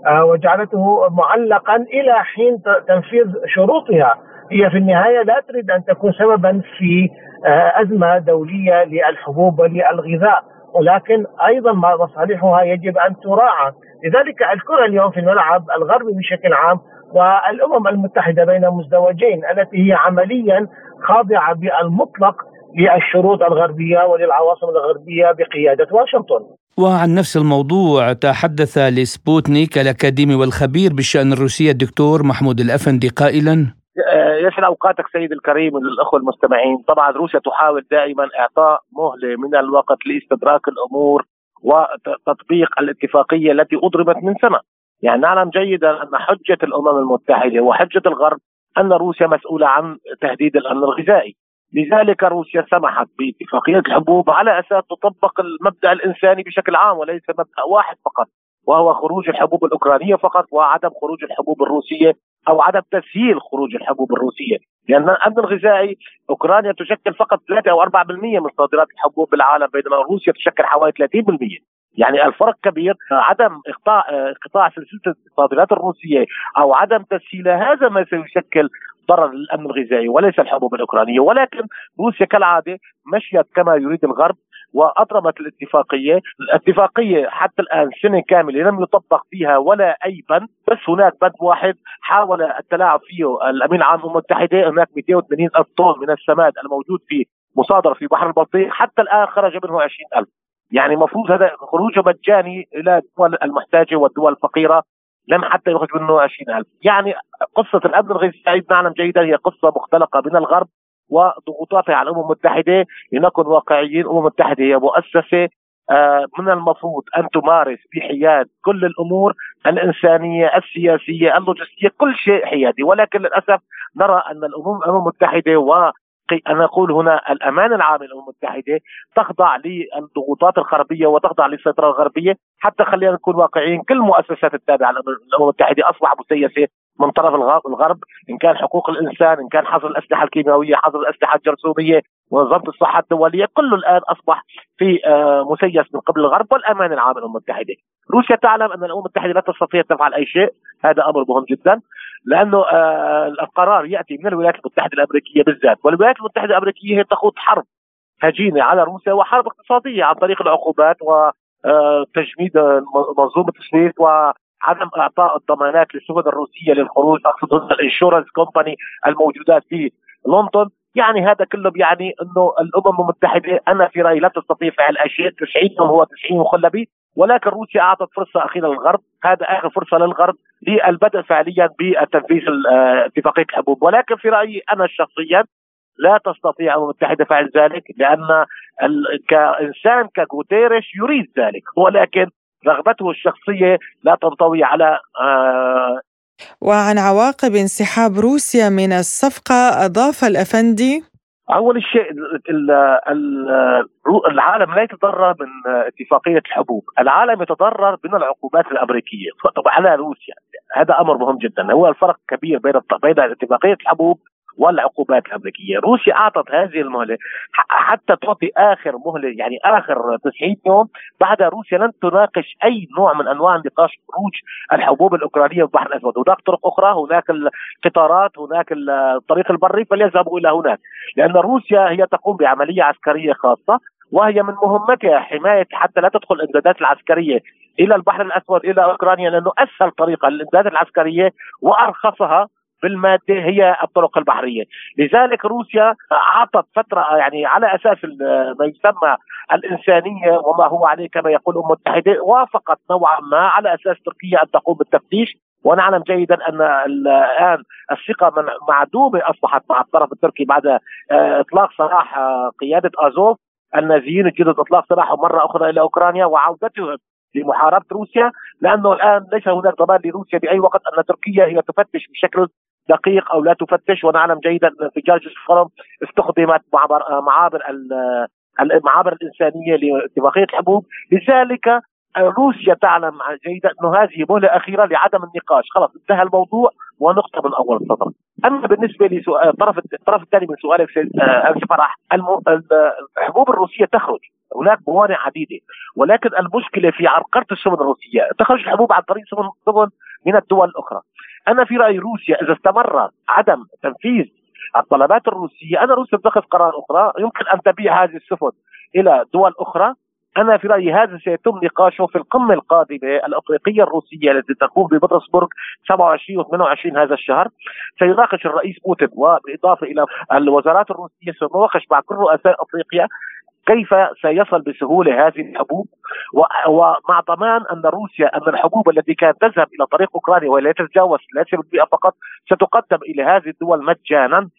S11: وجعلته معلقا إلى حين تنفيذ شروطها. هي في النهاية لا تريد أن تكون سببا في آه، أزمة دولية للحبوب وللغذاء. ولكن أيضا مصالحها يجب أن تراعى. لذلك الكرة اليوم في الملعب الغربي بشكل عام والأمم المتحدة بين مزدوجين التي هي عمليا خاضعة بالمطلق للشروط الغربية وللعواصم الغربية بقيادة واشنطن.
S3: وعن نفس الموضوع تحدث لسبوتنيك الأكاديمي والخبير بالشأن الروسي الدكتور محمود الأفندي قائلا
S12: آه، يسعد أوقاتك سيدي الكريم وللاخوه المستمعين، طبعا روسيا تحاول دائما إعطاء مهلة من الوقت لاستدراك الأمور وتطبيق الاتفاقية التي أضربت من سنه. يعني نعلم جيدا أن حجة الأمم المتحدة وحجة الغرب أن روسيا مسؤولة عن تهديد الأمن الغذائي لذلك روسيا سمحت باتفاقية الحبوب على أساس تطبق المبدأ الإنساني بشكل عام وليس مبدأ واحد فقط وهو خروج الحبوب الأوكرانية فقط وعدم خروج الحبوب الروسية أو عدم تسهيل خروج الحبوب الروسية. لأن الأمن الغذائي أوكرانيا تشكل فقط 3 أو 4% من صادرات الحبوب بالعالم بينما روسيا تشكل حوالي 30% يعني الفرق كبير عدم اقطاع إقطاع سلسلة الصادرات الروسية أو عدم تسهيلها هذا ما سيشكل ضرر للأمن الغذائي وليس الحبوب الأوكرانية. ولكن روسيا كالعادة مشيت كما يريد الغرب واضرمت الاتفاقية، الاتفاقية حتى الآن سنة كاملة لم يطبق فيها ولا أي بند، بس هناك بند واحد حاول التلاعب فيه الأمين العام للأمم المتحدة. هناك 280 ألف طن من السماد الموجود في مصادره في بحر البلطيق. حتى الآن خرج منه 20000 يعني المفروض هذا خروجه مجاني إلى الدول المحتاجة والدول الفقيرة. لم حتى يخرج منه 20000 يعني قصة الأمن الغذائي نعلم جيدا هي قصة مختلقة من الغرب وضغوطاتها على الأمم المتحدة. لنكن واقعيين الأمم المتحدة هي مؤسسة آه، من المفروض أن تمارس بحياد كل الأمور الإنسانية، السياسية، اللوجستية، كل شيء حيادي، ولكن للأسف نرى أن الأمم المتحدة و أنا أقول هنا الأمان العام للأمم المتحدة تخضع للضغوطات الغربية وتخضع للسيطرة الغربية حتى خلينا نكون واقعيين كل المؤسسات التابعة للأمم المتحدة أصبح مسيسة من طرف الغرب إن كان حقوق الإنسان إن كان حظر الأسلحة الكيماوية حظر الأسلحة الجرثومية منظمه الصحة الدولية كله الآن أصبح في آه، مسيس من قبل الغرب والأمان العام للأمم المتحدة. روسيا تعلم أن الأمم المتحدة لا تستطيع تفعل أي شيء. هذا أمر مهم جدا. لأنه آه، القرار يأتي من الولايات المتحدة الأمريكية بالذات. والولايات المتحدة الأمريكية هي تخوض حرب هجينة على روسيا وحرب اقتصادية عن طريق العقوبات وتجميد آه، منظومة السويس وعدم إعطاء الضمانات للسفن الروسية للخروج أقصد الإنشورنس كومباني الموجودات في لندن. يعني هذا كله بيعني إنه الأمم المتحدة أنا في رأيي لا تستطيع فعل اشياء 90 يوم هو 90 مخلبي. ولكن روسيا أعطت فرصة أخيرة للغرب. هذا آخر فرصة للغرب للبدء فعليا بتنفيذ اتفاقيه الحبوب ولكن في رأيي أنا شخصيا لا تستطيع الامم المتحده فعل ذلك لأن كإنسان كغوتيريش يريد ذلك. ولكن رغبته الشخصية لا تنطوي على آه
S2: وعن عواقب انسحاب روسيا من الصفقة أضاف الأفندي
S12: أول شيء العالم لا يتضرر من اتفاقية الحبوب، العالم يتضرر من العقوبات الأمريكية طبعا على روسيا، هذا أمر مهم جدا، هو الفرق كبير بين بين اتفاقية الحبوب والعقوبات الأمريكية، روسيا أعطت هذه المهلة حتى تعطي آخر مهلة يعني آخر 90 يوم بعدها روسيا لن تناقش أي نوع من أنواع نقاش خروج الحبوب الأوكرانية في البحر الأسود، هناك طرق أخرى، هناك القطارات، هناك الطريق البري فليذهبوا إلى هناك، لأن روسيا هي تقوم بعملية عسكرية خاصة وهي من مهمتها حماية حتى لا تدخل الإمدادات العسكرية إلى البحر الأسود إلى أوكرانيا لأنه أسهل طريقة للإمدادات العسكرية وأرخصها بالمادة هي الطرق البحرية، لذلك روسيا أعطت فترة يعني على أساس ما يسمى الإنسانية وما هو عليه كما يقول الأمم المتحدة وافقت نوعا ما على أساس تركيا أن تقوم بالتفتيش. ونعلم جيدا أن الآن الثقة معدومه أصبحت مع الطرف التركي بعد آه، إطلاق سراح آه، قيادة أزوف. النازيين الجدد إطلاق سراحهم مرة أخرى إلى أوكرانيا وعودتهم لمحاربة روسيا لأنه الآن ليس هناك ضمان لروسيا بأي وقت أن تركيا هي تفتش بشكل دقيق أو لا تفتش ونعلم جيدا أن في جرجس الفرم استخدمت معابر معابر المعابر الإنسانية لاتفاقيه الحبوب. لذلك روسيا تعلم جيدا انه هذه مهلة أخيرة لعدم النقاش، خلاص انتهى الموضوع ونقطة من أول السطر. أما بالنسبة لسؤال الطرف الثاني من سؤالك آه، فرح الحبوب الروسية تخرج. هناك موانع عديدة. ولكن المشكلة في عرقله السفن الروسية تخرج الحبوب عن طريق سفن من الدول الأخرى. أنا في رايي روسيا إذا استمر عدم تنفيذ الطلبات الروسية أنا روسيا تتخذ قرار أخرى يمكن أن تبيع هذه السفن إلى دول أخرى. أنا في رأيي هذا سيتم نقاشه في القمة القادمة الأفريقية الروسية التي تقوم ببطرسبرغ 27 و 28 هذا الشهر. سيناقش الرئيس بوتين وبالاضافه إلى الوزارات الروسية سيناقش مع كل رؤساء أفريقيا كيف سيصل بسهولة هذه الحبوب؟ ومع ضمان أن روسيا أن الحبوب التي كانت تذهب إلى طريق أوكرانيا ولا تتجاوز 3% فقط ستقدم إلى هذه الدول مجانا.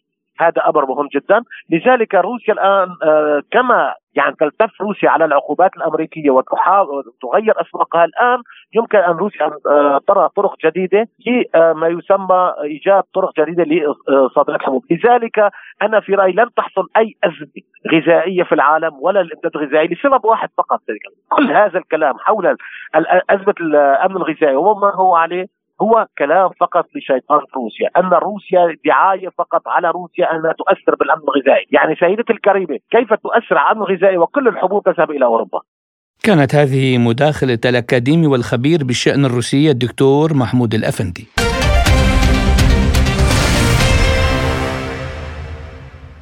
S12: هذا أمر مهم جدا. لذلك روسيا الآن آه، كما يعني تلتف روسيا على العقوبات الأمريكية وتحاول تغير أسواقها الآن يمكن أن روسيا ان آه، ترى طرق جديدة لما يسمى إيجاد طرق جديدة لصادرات الحبوب، لذلك أنا في رأيي لن تحصل أي أزمة غذائية في العالم ولا الإمداد الغذائي لسبب واحد فقط. كل هذا الكلام حول أزمة الأمن الغذائي وما هو عليه هو كلام فقط لشيطان روسيا أن روسيا دعاية فقط على روسيا أنها تؤثر بالأمن الغذائي. يعني سيدتي الكريمة كيف تؤثر على الأمن الغذائي وكل الحبوب تذهب إلى أوروبا؟
S3: كانت هذه مداخلة الأكاديمي والخبير بالشأن الروسي الدكتور محمود الأفندي.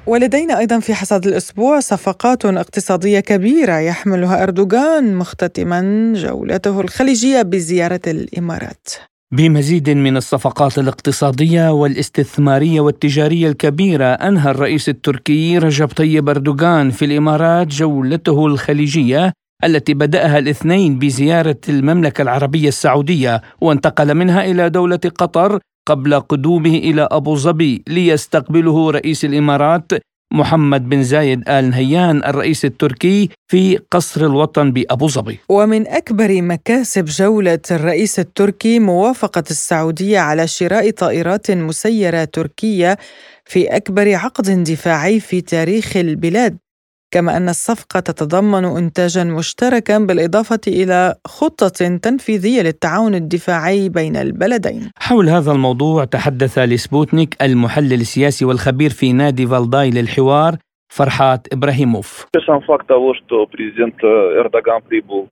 S2: ولدينا أيضا في حصاد الأسبوع صفقات اقتصادية كبيرة يحملها أردوغان مختتما جولته الخليجية بزيارة الإمارات.
S3: بمزيد من الصفقات الاقتصادية والاستثمارية والتجارية الكبيرة أنهى الرئيس التركي رجب طيب أردوغان في الإمارات جولته الخليجية التي بدأها الاثنين بزيارة المملكة العربية السعودية وانتقل منها إلى دولة قطر قبل قدومه إلى أبو ظبي ليستقبله رئيس الإمارات محمد بن زايد آل نهيان الرئيس التركي في قصر الوطن بأبو ظبي.
S2: ومن أكبر مكاسب جولة الرئيس التركي موافقة السعودية على شراء طائرات مسيرة تركية في أكبر عقد دفاعي في تاريخ البلاد. كما أن الصفقة تتضمن إنتاجا مشتركا بالإضافة إلى خطة تنفيذية للتعاون الدفاعي بين البلدين.
S3: حول هذا الموضوع تحدث لسبوتنيك المحلل السياسي والخبير في نادي فالداي للحوار فرحات إبراهيموف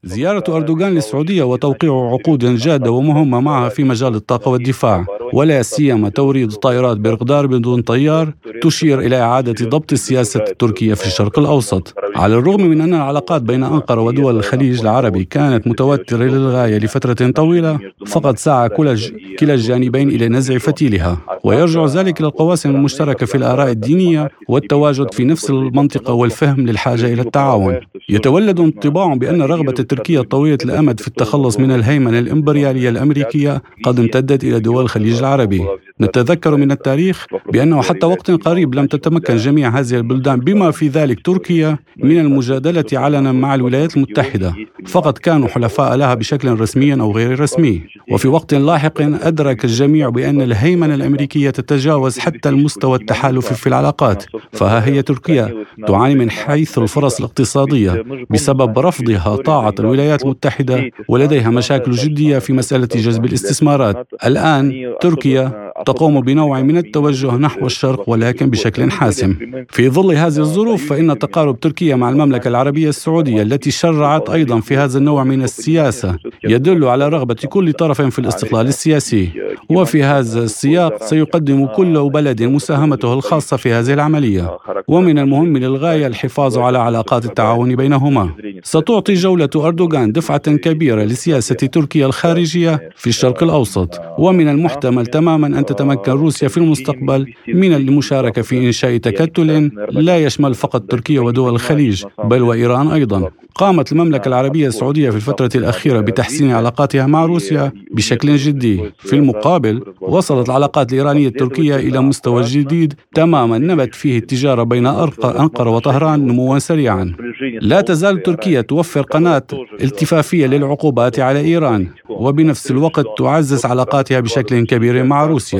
S4: زيارة أردوغان للسعودية وتوقيع عقود جادة ومهمة معها في مجال الطاقة والدفاع ولا سيما توريد طائرات بيرقدار بدون طيار تشير إلى إعادة ضبط السياسة التركية في الشرق الأوسط على الرغم من أن العلاقات بين أنقرة ودول الخليج العربي كانت متوترة للغاية لفترة طويلة فقد سعى كلا الجانبين إلى نزع فتيلها ويرجع ذلك للقواسم المشتركة في الآراء الدينية والتواجد في نفس المنطقة والفهم للحاجة إلى التعاون. يتولد انطباع بأن رغبة تركيا طويلة الأمد في التخلص من الهيمنة الإمبريالية الأمريكية قد امتدت إلى دول الخليج العربي. نتذكر من التاريخ بأنه حتى وقت قريب لم تتمكن جميع هذه البلدان بما في ذلك تركيا من المجادلة علنا مع الولايات المتحدة. فقط كانوا حلفاء لها بشكل رسمي أو غير رسمي. وفي وقت لاحق أدرك الجميع بأن الهيمنة الأمريكية تتجاوز حتى المستوى التحالفي في العلاقات. فها هي تركيا تعاني من حيث الفرص الاقتصادية بسبب رفضها طاعة الولايات المتحدة ولديها مشاكل جدية في مسألة جذب الاستثمارات. الآن تركيا تقوم بنوع من التوجه نحو الشرق ولكن بشكل حاسم. في ظل هذه الظروف فإن تقارب تركيا مع المملكة العربية السعودية التي شرعت أيضا في هذا النوع من السياسة يدل على رغبة كل طرف في الاستقلال السياسي. وفي هذا السياق سيقدم كل بلد مساهمته الخاصة في هذه العملية. ومن المهم للغاية الحفاظ على علاقات التعاون بينهما. ستعطي جولة أردوغان دفعة كبيرة لسياسة تركيا الخارجية في الشرق الأوسط. ومن المحتمل تماما أن تتمكن روسيا في المستقبل من المشاركة في إنشاء تكتل لا يشمل فقط تركيا ودول الخليج بل وإيران أيضا. قامت المملكة العربية السعودية في الفترة الأخيرة بتحسين علاقاتها مع روسيا بشكل جدي. في المقابل وصلت العلاقات الإيرانية التركية إلى مستوى جديد تماما. نمت فيه التجارة بين أنقرة وطهران نموا سريعا. لا تزال تركيا توفر قناة التفافية للعقوبات على إيران وبنفس الوقت تعزز علاقاتها بشكل كبير مع روسيا.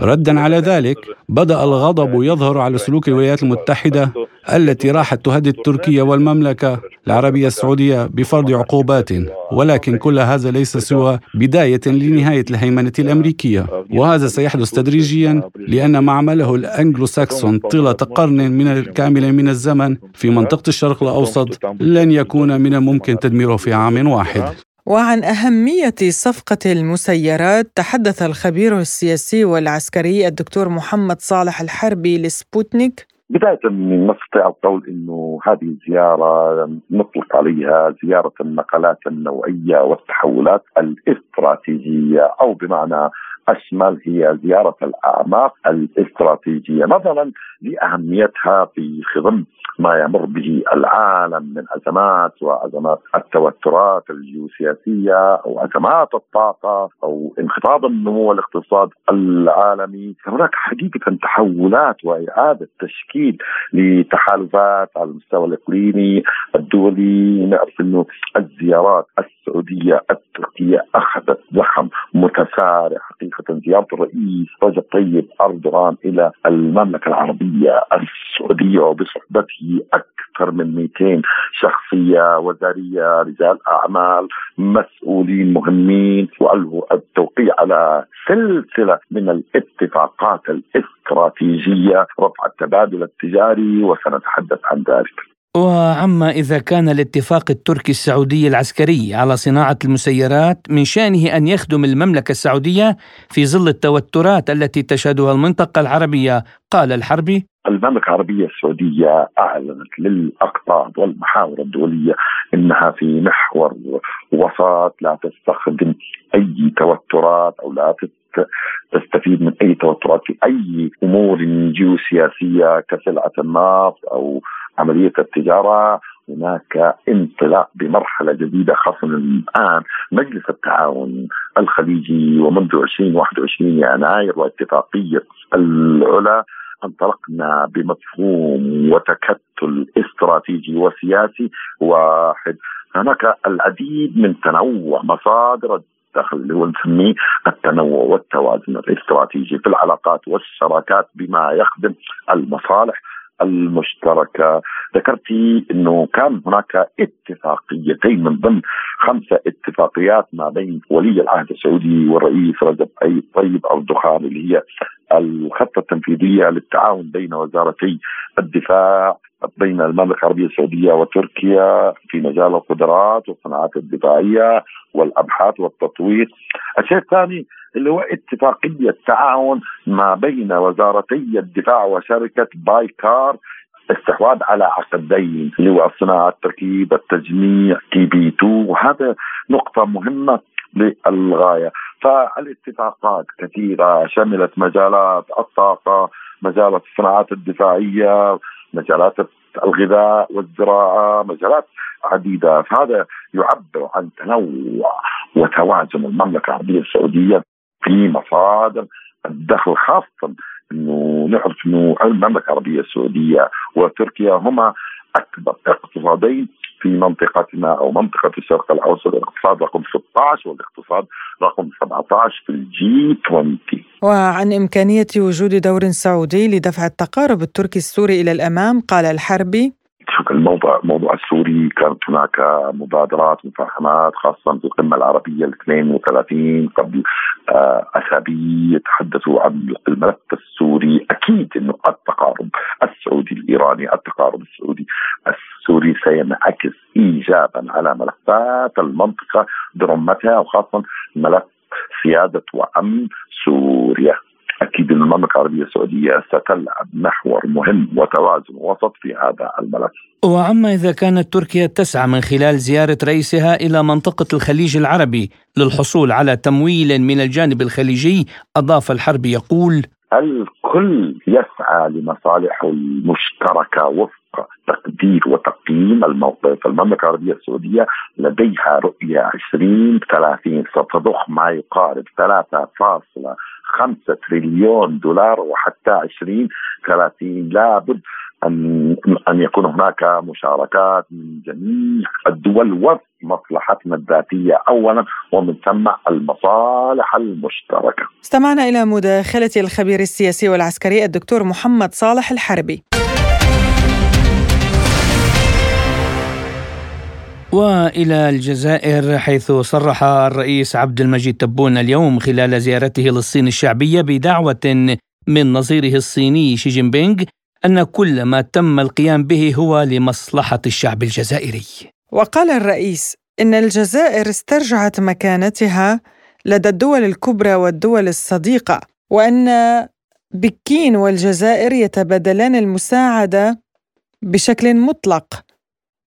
S4: ردا على ذلك بدأ الغضب يظهر على سلوك الولايات المتحدة التي راحت تهدد تركيا والمملكة العربية السعودية بفرض عقوبات ولكن كل هذا ليس سوى بداية لنهاية الهيمنة الأمريكية. وهذا سيحدث تدريجيا لأن ما عمله الانجلو ساكسون طيلة قرن من كامل من الزمن في منطقة الشرق الأوسط لن يكون من الممكن تدميره في عام واحد.
S2: وعن أهمية صفقة المسيرات تحدث الخبير السياسي والعسكري الدكتور محمد صالح الحربي لسبوتنيك.
S13: بداية نستطيع القول إنه هذه الزيارة نطلق عليها زيارة النقلات النوعية والتحولات الاستراتيجية أو بمعنى أشمل هي زيارة الأعماق الاستراتيجية. نظرا لأهميتها في خضم ما يمر به العالم من أزمات وأزمات التوترات الجيوسياسية أو أزمات الطاقة أو انخفاض النمو الاقتصاد العالمي. هناك حقيقة تحولات وإعادة تشكيل لتحالفات على المستوى الإقليمي الدولي. نعرف أنه الزيارات السعودية التركية أخذت زخم متسارع. حقيقة زيارة الرئيس رجب طيب أردوغان إلى المملكة العربية السعودية وبصحبته أكثر من 200 شخصية وزارية رجال أعمال مسؤولين مهمين والهوا التوقيع على سلسلة من الاتفاقات الاستراتيجية رفع التبادل التجاري وسنتحدث عن ذلك.
S3: وعما إذا كان الاتفاق التركي السعودي العسكري على صناعة المسيرات من شأنه أن يخدم المملكة السعودية في ظل التوترات التي تشهدها المنطقة العربية قال الحربي.
S13: المملكة العربية السعودية أعلنت للأقطاب والمحاور الدولية أنها في محور وسط لا تستخدم أي توترات أو لا تستفيد من أي توترات في أي أمور جيوسياسية كسلعة النفط أو عملية التجارة هناك انطلاق بمرحلة جديدة خاصة الآن مجلس التعاون الخليجي ومنذ 2021 يناير واتفاقية العلا انطلقنا بمفهوم وتكتل استراتيجي وسياسي واحد. هناك العديد من تنوع مصادر الدخل اللي هو نسميه التنوع والتوازن الاستراتيجي في العلاقات والشراكات بما يخدم المصالح. المشتركة. ذكرتي إنه كان هناك اتفاقيتين من ضمن خمسة اتفاقيات ما بين ولي العهد السعودي والرئيس رجب طيب اردوغان اللي هي الخطة التنفيذية للتعاون بين وزارتي الدفاع بين المملكة العربية السعودية وتركيا في مجال القدرات والصناعات الدفاعية والأبحاث والتطوير. الشيء الثاني اللي هو اتفاقية تعاون ما بين وزارتي الدفاع وشركة بايكار استحواذ على عقدين اللي هو الصناعة التركيب التجميع TB 2 وهذا نقطة مهمة للغاية فالاتفاقات كثيرة شملت مجالات الطاقة مجالات الصناعات الدفاعية مجالات الغذاء والزراعة مجالات عديدة. فهذا يعبر عن تنوع وتوازن المملكة العربية السعودية في مصادر الدخل خاصة إنه نعرف إنه المملكة العربية السعودية وتركيا هما أكبر اقتصادين في منطقتنا أو منطقة الشرق الأوسط الاقتصاد رقم 16 والاقتصاد رقم 17 في الجي 20
S2: وعن إمكانية وجود دور سعودي لدفع التقارب التركي السوري إلى الأمام قال الحربي
S13: الموضوع السوري كانت هناك مبادرات مفاهمات خاصة في القمة العربية ال 32 قبل آه، أسابيع تحدثوا عن الملف السوري. أكيد إنه التقارب السعودي الإيراني التقارب السعودي السوري سينعكس ايجابا على ملفات المنطقة برمتها وخاصه ملف سيادة وأمن سوريا. أكيد المملكة العربية السعودية ستلعب محور مهم وتوازن وسط في هذا الملف.
S3: وعما إذا كانت تركيا تسعى من خلال زيارة رئيسها إلى منطقة الخليج العربي للحصول على تمويل من الجانب الخليجي، أضاف الحرب يقول:
S13: الكل يسعى لمصالحه المشتركة وفق تقدير وتقييم الموقف المملكة العربية السعودية لديها رؤية 2030 ستضخ ما يقارب 3.5 5 تريليون دولار وحتى 20 30 لابد أن أن يكون هناك مشاركات من جميع الدول وفق مصلحتنا الذاتية اولا ومن ثم المصالح المشتركة.
S2: استمعنا إلى مداخلة الخبير السياسي والعسكري الدكتور محمد صالح الحربي.
S3: وإلى الجزائر حيث صرح الرئيس عبد المجيد تبون اليوم خلال زيارته للصين الشعبية بدعوة من نظيره الصيني شي جين بينغ أن كل ما تم القيام به هو لمصلحة الشعب الجزائري.
S2: وقال الرئيس إن الجزائر استرجعت مكانتها لدى الدول الكبرى والدول الصديقة وأن بكين والجزائر يتبادلان المساعدة بشكل مطلق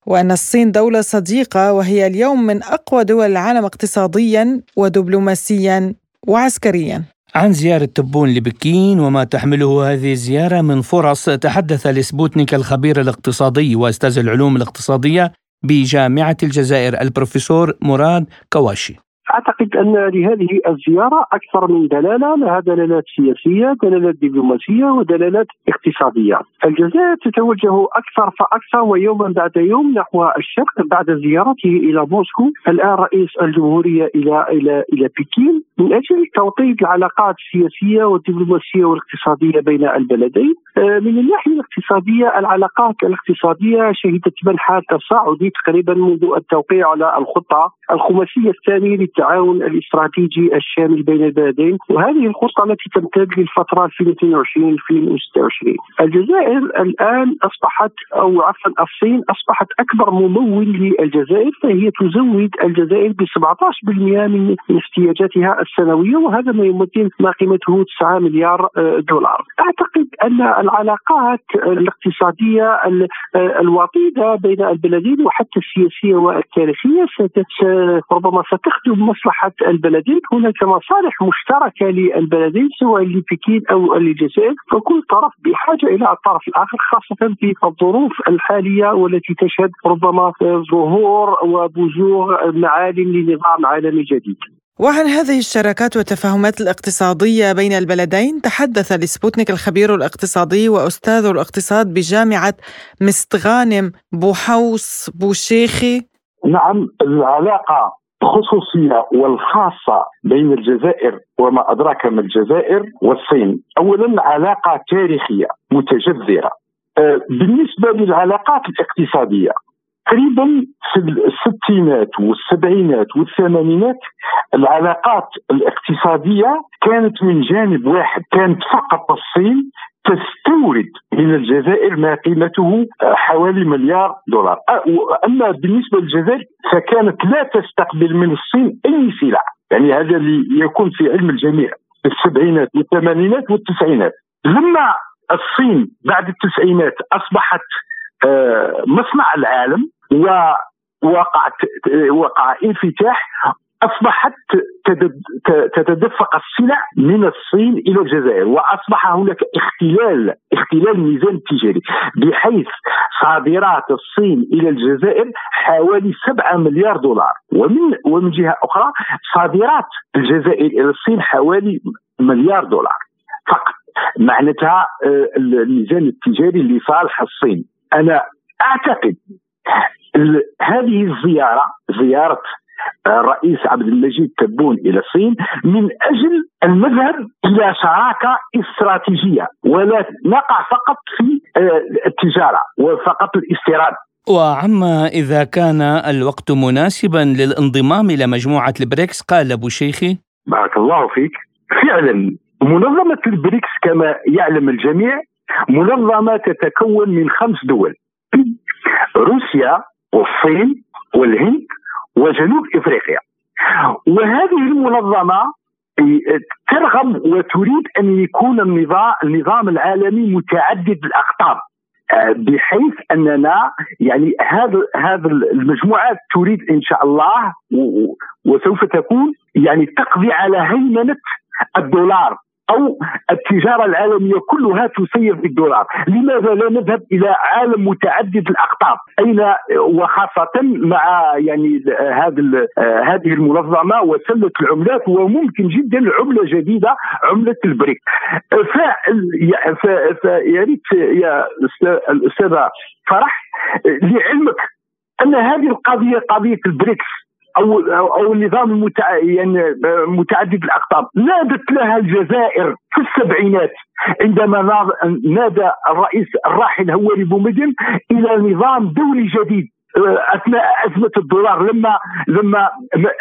S2: وأن الصين دولة صديقة وهي اليوم من أقوى دول العالم اقتصاديا ودبلوماسيا وعسكريا.
S3: عن زيارة تبون لبكين وما تحمله هذه الزيارة من فرص تحدث لسبوتنيك الخبير الاقتصادي وأستاذ العلوم الاقتصادية بجامعة الجزائر البروفيسور مراد كواشي.
S14: أعتقد أن لهذه الزيارة أكثر من دلالة لها دلالات سياسية، دلالات دبلوماسية ودلالات اقتصادية. الجزائر تتوجه أكثر فأكثر ويوما بعد يوم نحو الشرق بعد زيارته إلى موسكو، الآن رئيس الجمهورية إلى إلى إلى بكين من أجل توطيد العلاقات السياسية والدبلوماسية والاقتصادية بين البلدين. آه، من الناحية الاقتصادية العلاقات الاقتصادية شهدت منحى تصاعدي تقريبا منذ التوقيع على الخطة الخماسية الثانية للتعاون الاستراتيجي الشامل بين البلدين وهذه الخطة التي تمتد للفترة 2022 2026 الجزائر الآن أصبحت أو عفوا الصين أصبحت أكبر ممول للجزائر فهي تزود الجزائر ب 17% من احتياجاتها السنوية وهذا ما يمثل ما قيمته 9 مليار آه، دولار. أعتقد أن العلاقات الاقتصادية آه، الوطيدة بين البلدين وحتى السياسية والتاريخية ربما ستخدم مصلحة البلدين. هناك مصالح مشتركة للبلدين سواء لبكين أو للجزائر. فكل طرف بحاجة إلى الطرف الآخر خاصة في الظروف الحالية والتي تشهد ربما ظهور وبزوغ معالم لنظام عالمي جديد.
S2: وعن هذه الشراكات والتفاهمات الاقتصادية بين البلدين تحدث لسبوتنيك الخبير الاقتصادي وأستاذ الاقتصاد بجامعة مستغانم بوحوس بوشيخي.
S15: نعم العلاقة الخصوصية والخاصة بين الجزائر وما أدراك ما الجزائر والصين. أولا علاقة تاريخية متجذرة. أه، بالنسبة للعلاقات الاقتصادية تقريبا في الستينات والسبعينات والثمانينات العلاقات الاقتصادية كانت من جانب واحد كانت فقط الصين تستورد من الجزائر ما قيمته حوالي مليار دولار. أما بالنسبة للجزائر فكانت لا تستقبل من الصين أي سلع. يعني هذا اللي يكون في علم الجميع في السبعينات والثمانينات والتسعينات. لما الصين بعد التسعينات أصبحت آه، مصنع العالم ووقعت وقع انفتاح أصبحت تتدفق السلع من الصين إلى الجزائر وأصبح هناك اختلال اختلال الميزان التجاري بحيث صادرات الصين إلى الجزائر حوالي 7 مليار دولار ومن ومن جهة أخرى صادرات الجزائر إلى الصين حوالي مليار دولار. فقط معناتها آه، الميزان التجاري لصالح الصين. أنا أعتقد هذه الزيارة زيارة الرئيس عبد المجيد تبون إلى الصين من أجل المذهب إلى شراكة استراتيجية ولا نقع فقط في آه، التجارة وفقط الاستيراد.
S3: وعما إذا كان الوقت مناسبا للانضمام إلى مجموعة البريكس قال أبو شيخي.
S15: بارك الله فيك. فعلا منظمة البريكس كما يعلم الجميع منظمة تتكون من خمس دول. روسيا والصين والهند وجنوب إفريقيا. وهذه المنظمة ترغب وتريد أن يكون النظام النظام العالمي متعدد الأقطاب بحيث أننا يعني هذا هذا المجموعات تريد إن شاء الله وسوف تكون يعني تقضي على هيمنة الدولار. أو التجارة العالمية كلها تسير بالدولار، لماذا لا نذهب إلى عالم متعدد الأقطاب؟ أين وخاصة مع يعني هذه هذه المنظمة وسلة العملات وممكن جدا عملة جديدة عملة البريك. فيا ريت يا الأستاذة فرح لعلمك أن هذه القضية قضية البريكس أو أو النظام المتع... يعني متعدد الأقطاب. نادت لها الجزائر في السبعينات عندما نادى الرئيس الراحل هواري بومدين إلى نظام دولي جديد آه، أثناء أزمة الدولار. لما لما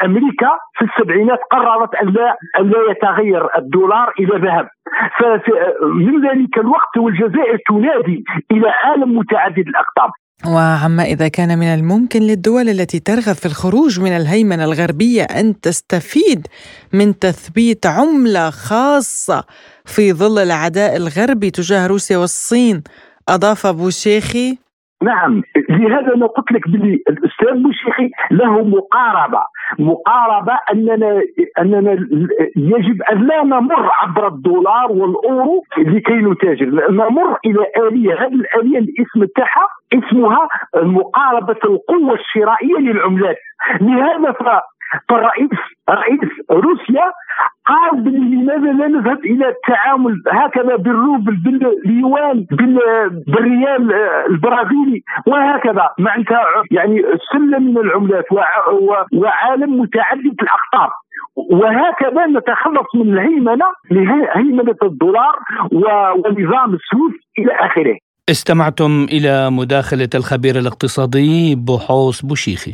S15: أمريكا في السبعينات قررت أن لا أن لا يتغير الدولار إلى ذهب. فمن ذلك الوقت والجزائر تنادي إلى عالم متعدد الأقطاب.
S2: وعما إذا كان من الممكن للدول التي ترغب في الخروج من الهيمنة الغربية أن تستفيد من تثبيت عملة خاصة في ظل العداء الغربي تجاه روسيا والصين. أضاف بوشيخي
S15: نعم لهذا أنا قلت لك باللي الأستاذ بوشيخي له مقاربة. مقاربة أننا أننا يجب أن لا نمر عبر الدولار والأورو لكي نتاجر. نمر إلى آلية هذه الآلية الاسم تاعها اسمها مقاربة القوة الشرائية للعملات. لهذا فالرئيس رئيس روسيا قال لماذا لا نذهب إلى التعامل هكذا بالروبل باليوان بالريال البرازيلي وهكذا معناتها يعني سلم من العملات وعالم متعدد الأقطار وهكذا نتخلص من الهيمنة هيمنة الدولار ونظام السويس إلى آخره.
S3: استمعتم إلى مداخلة الخبير الاقتصادي بوحوس بوشيخي.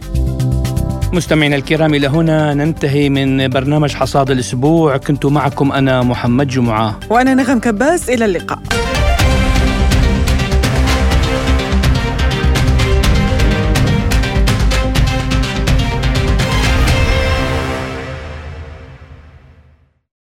S3: مستمعينا الكرام إلى هنا ننتهي من برنامج حصاد الأسبوع. كنت معكم أنا محمد جمعة.
S2: وأنا نغم كباس إلى اللقاء.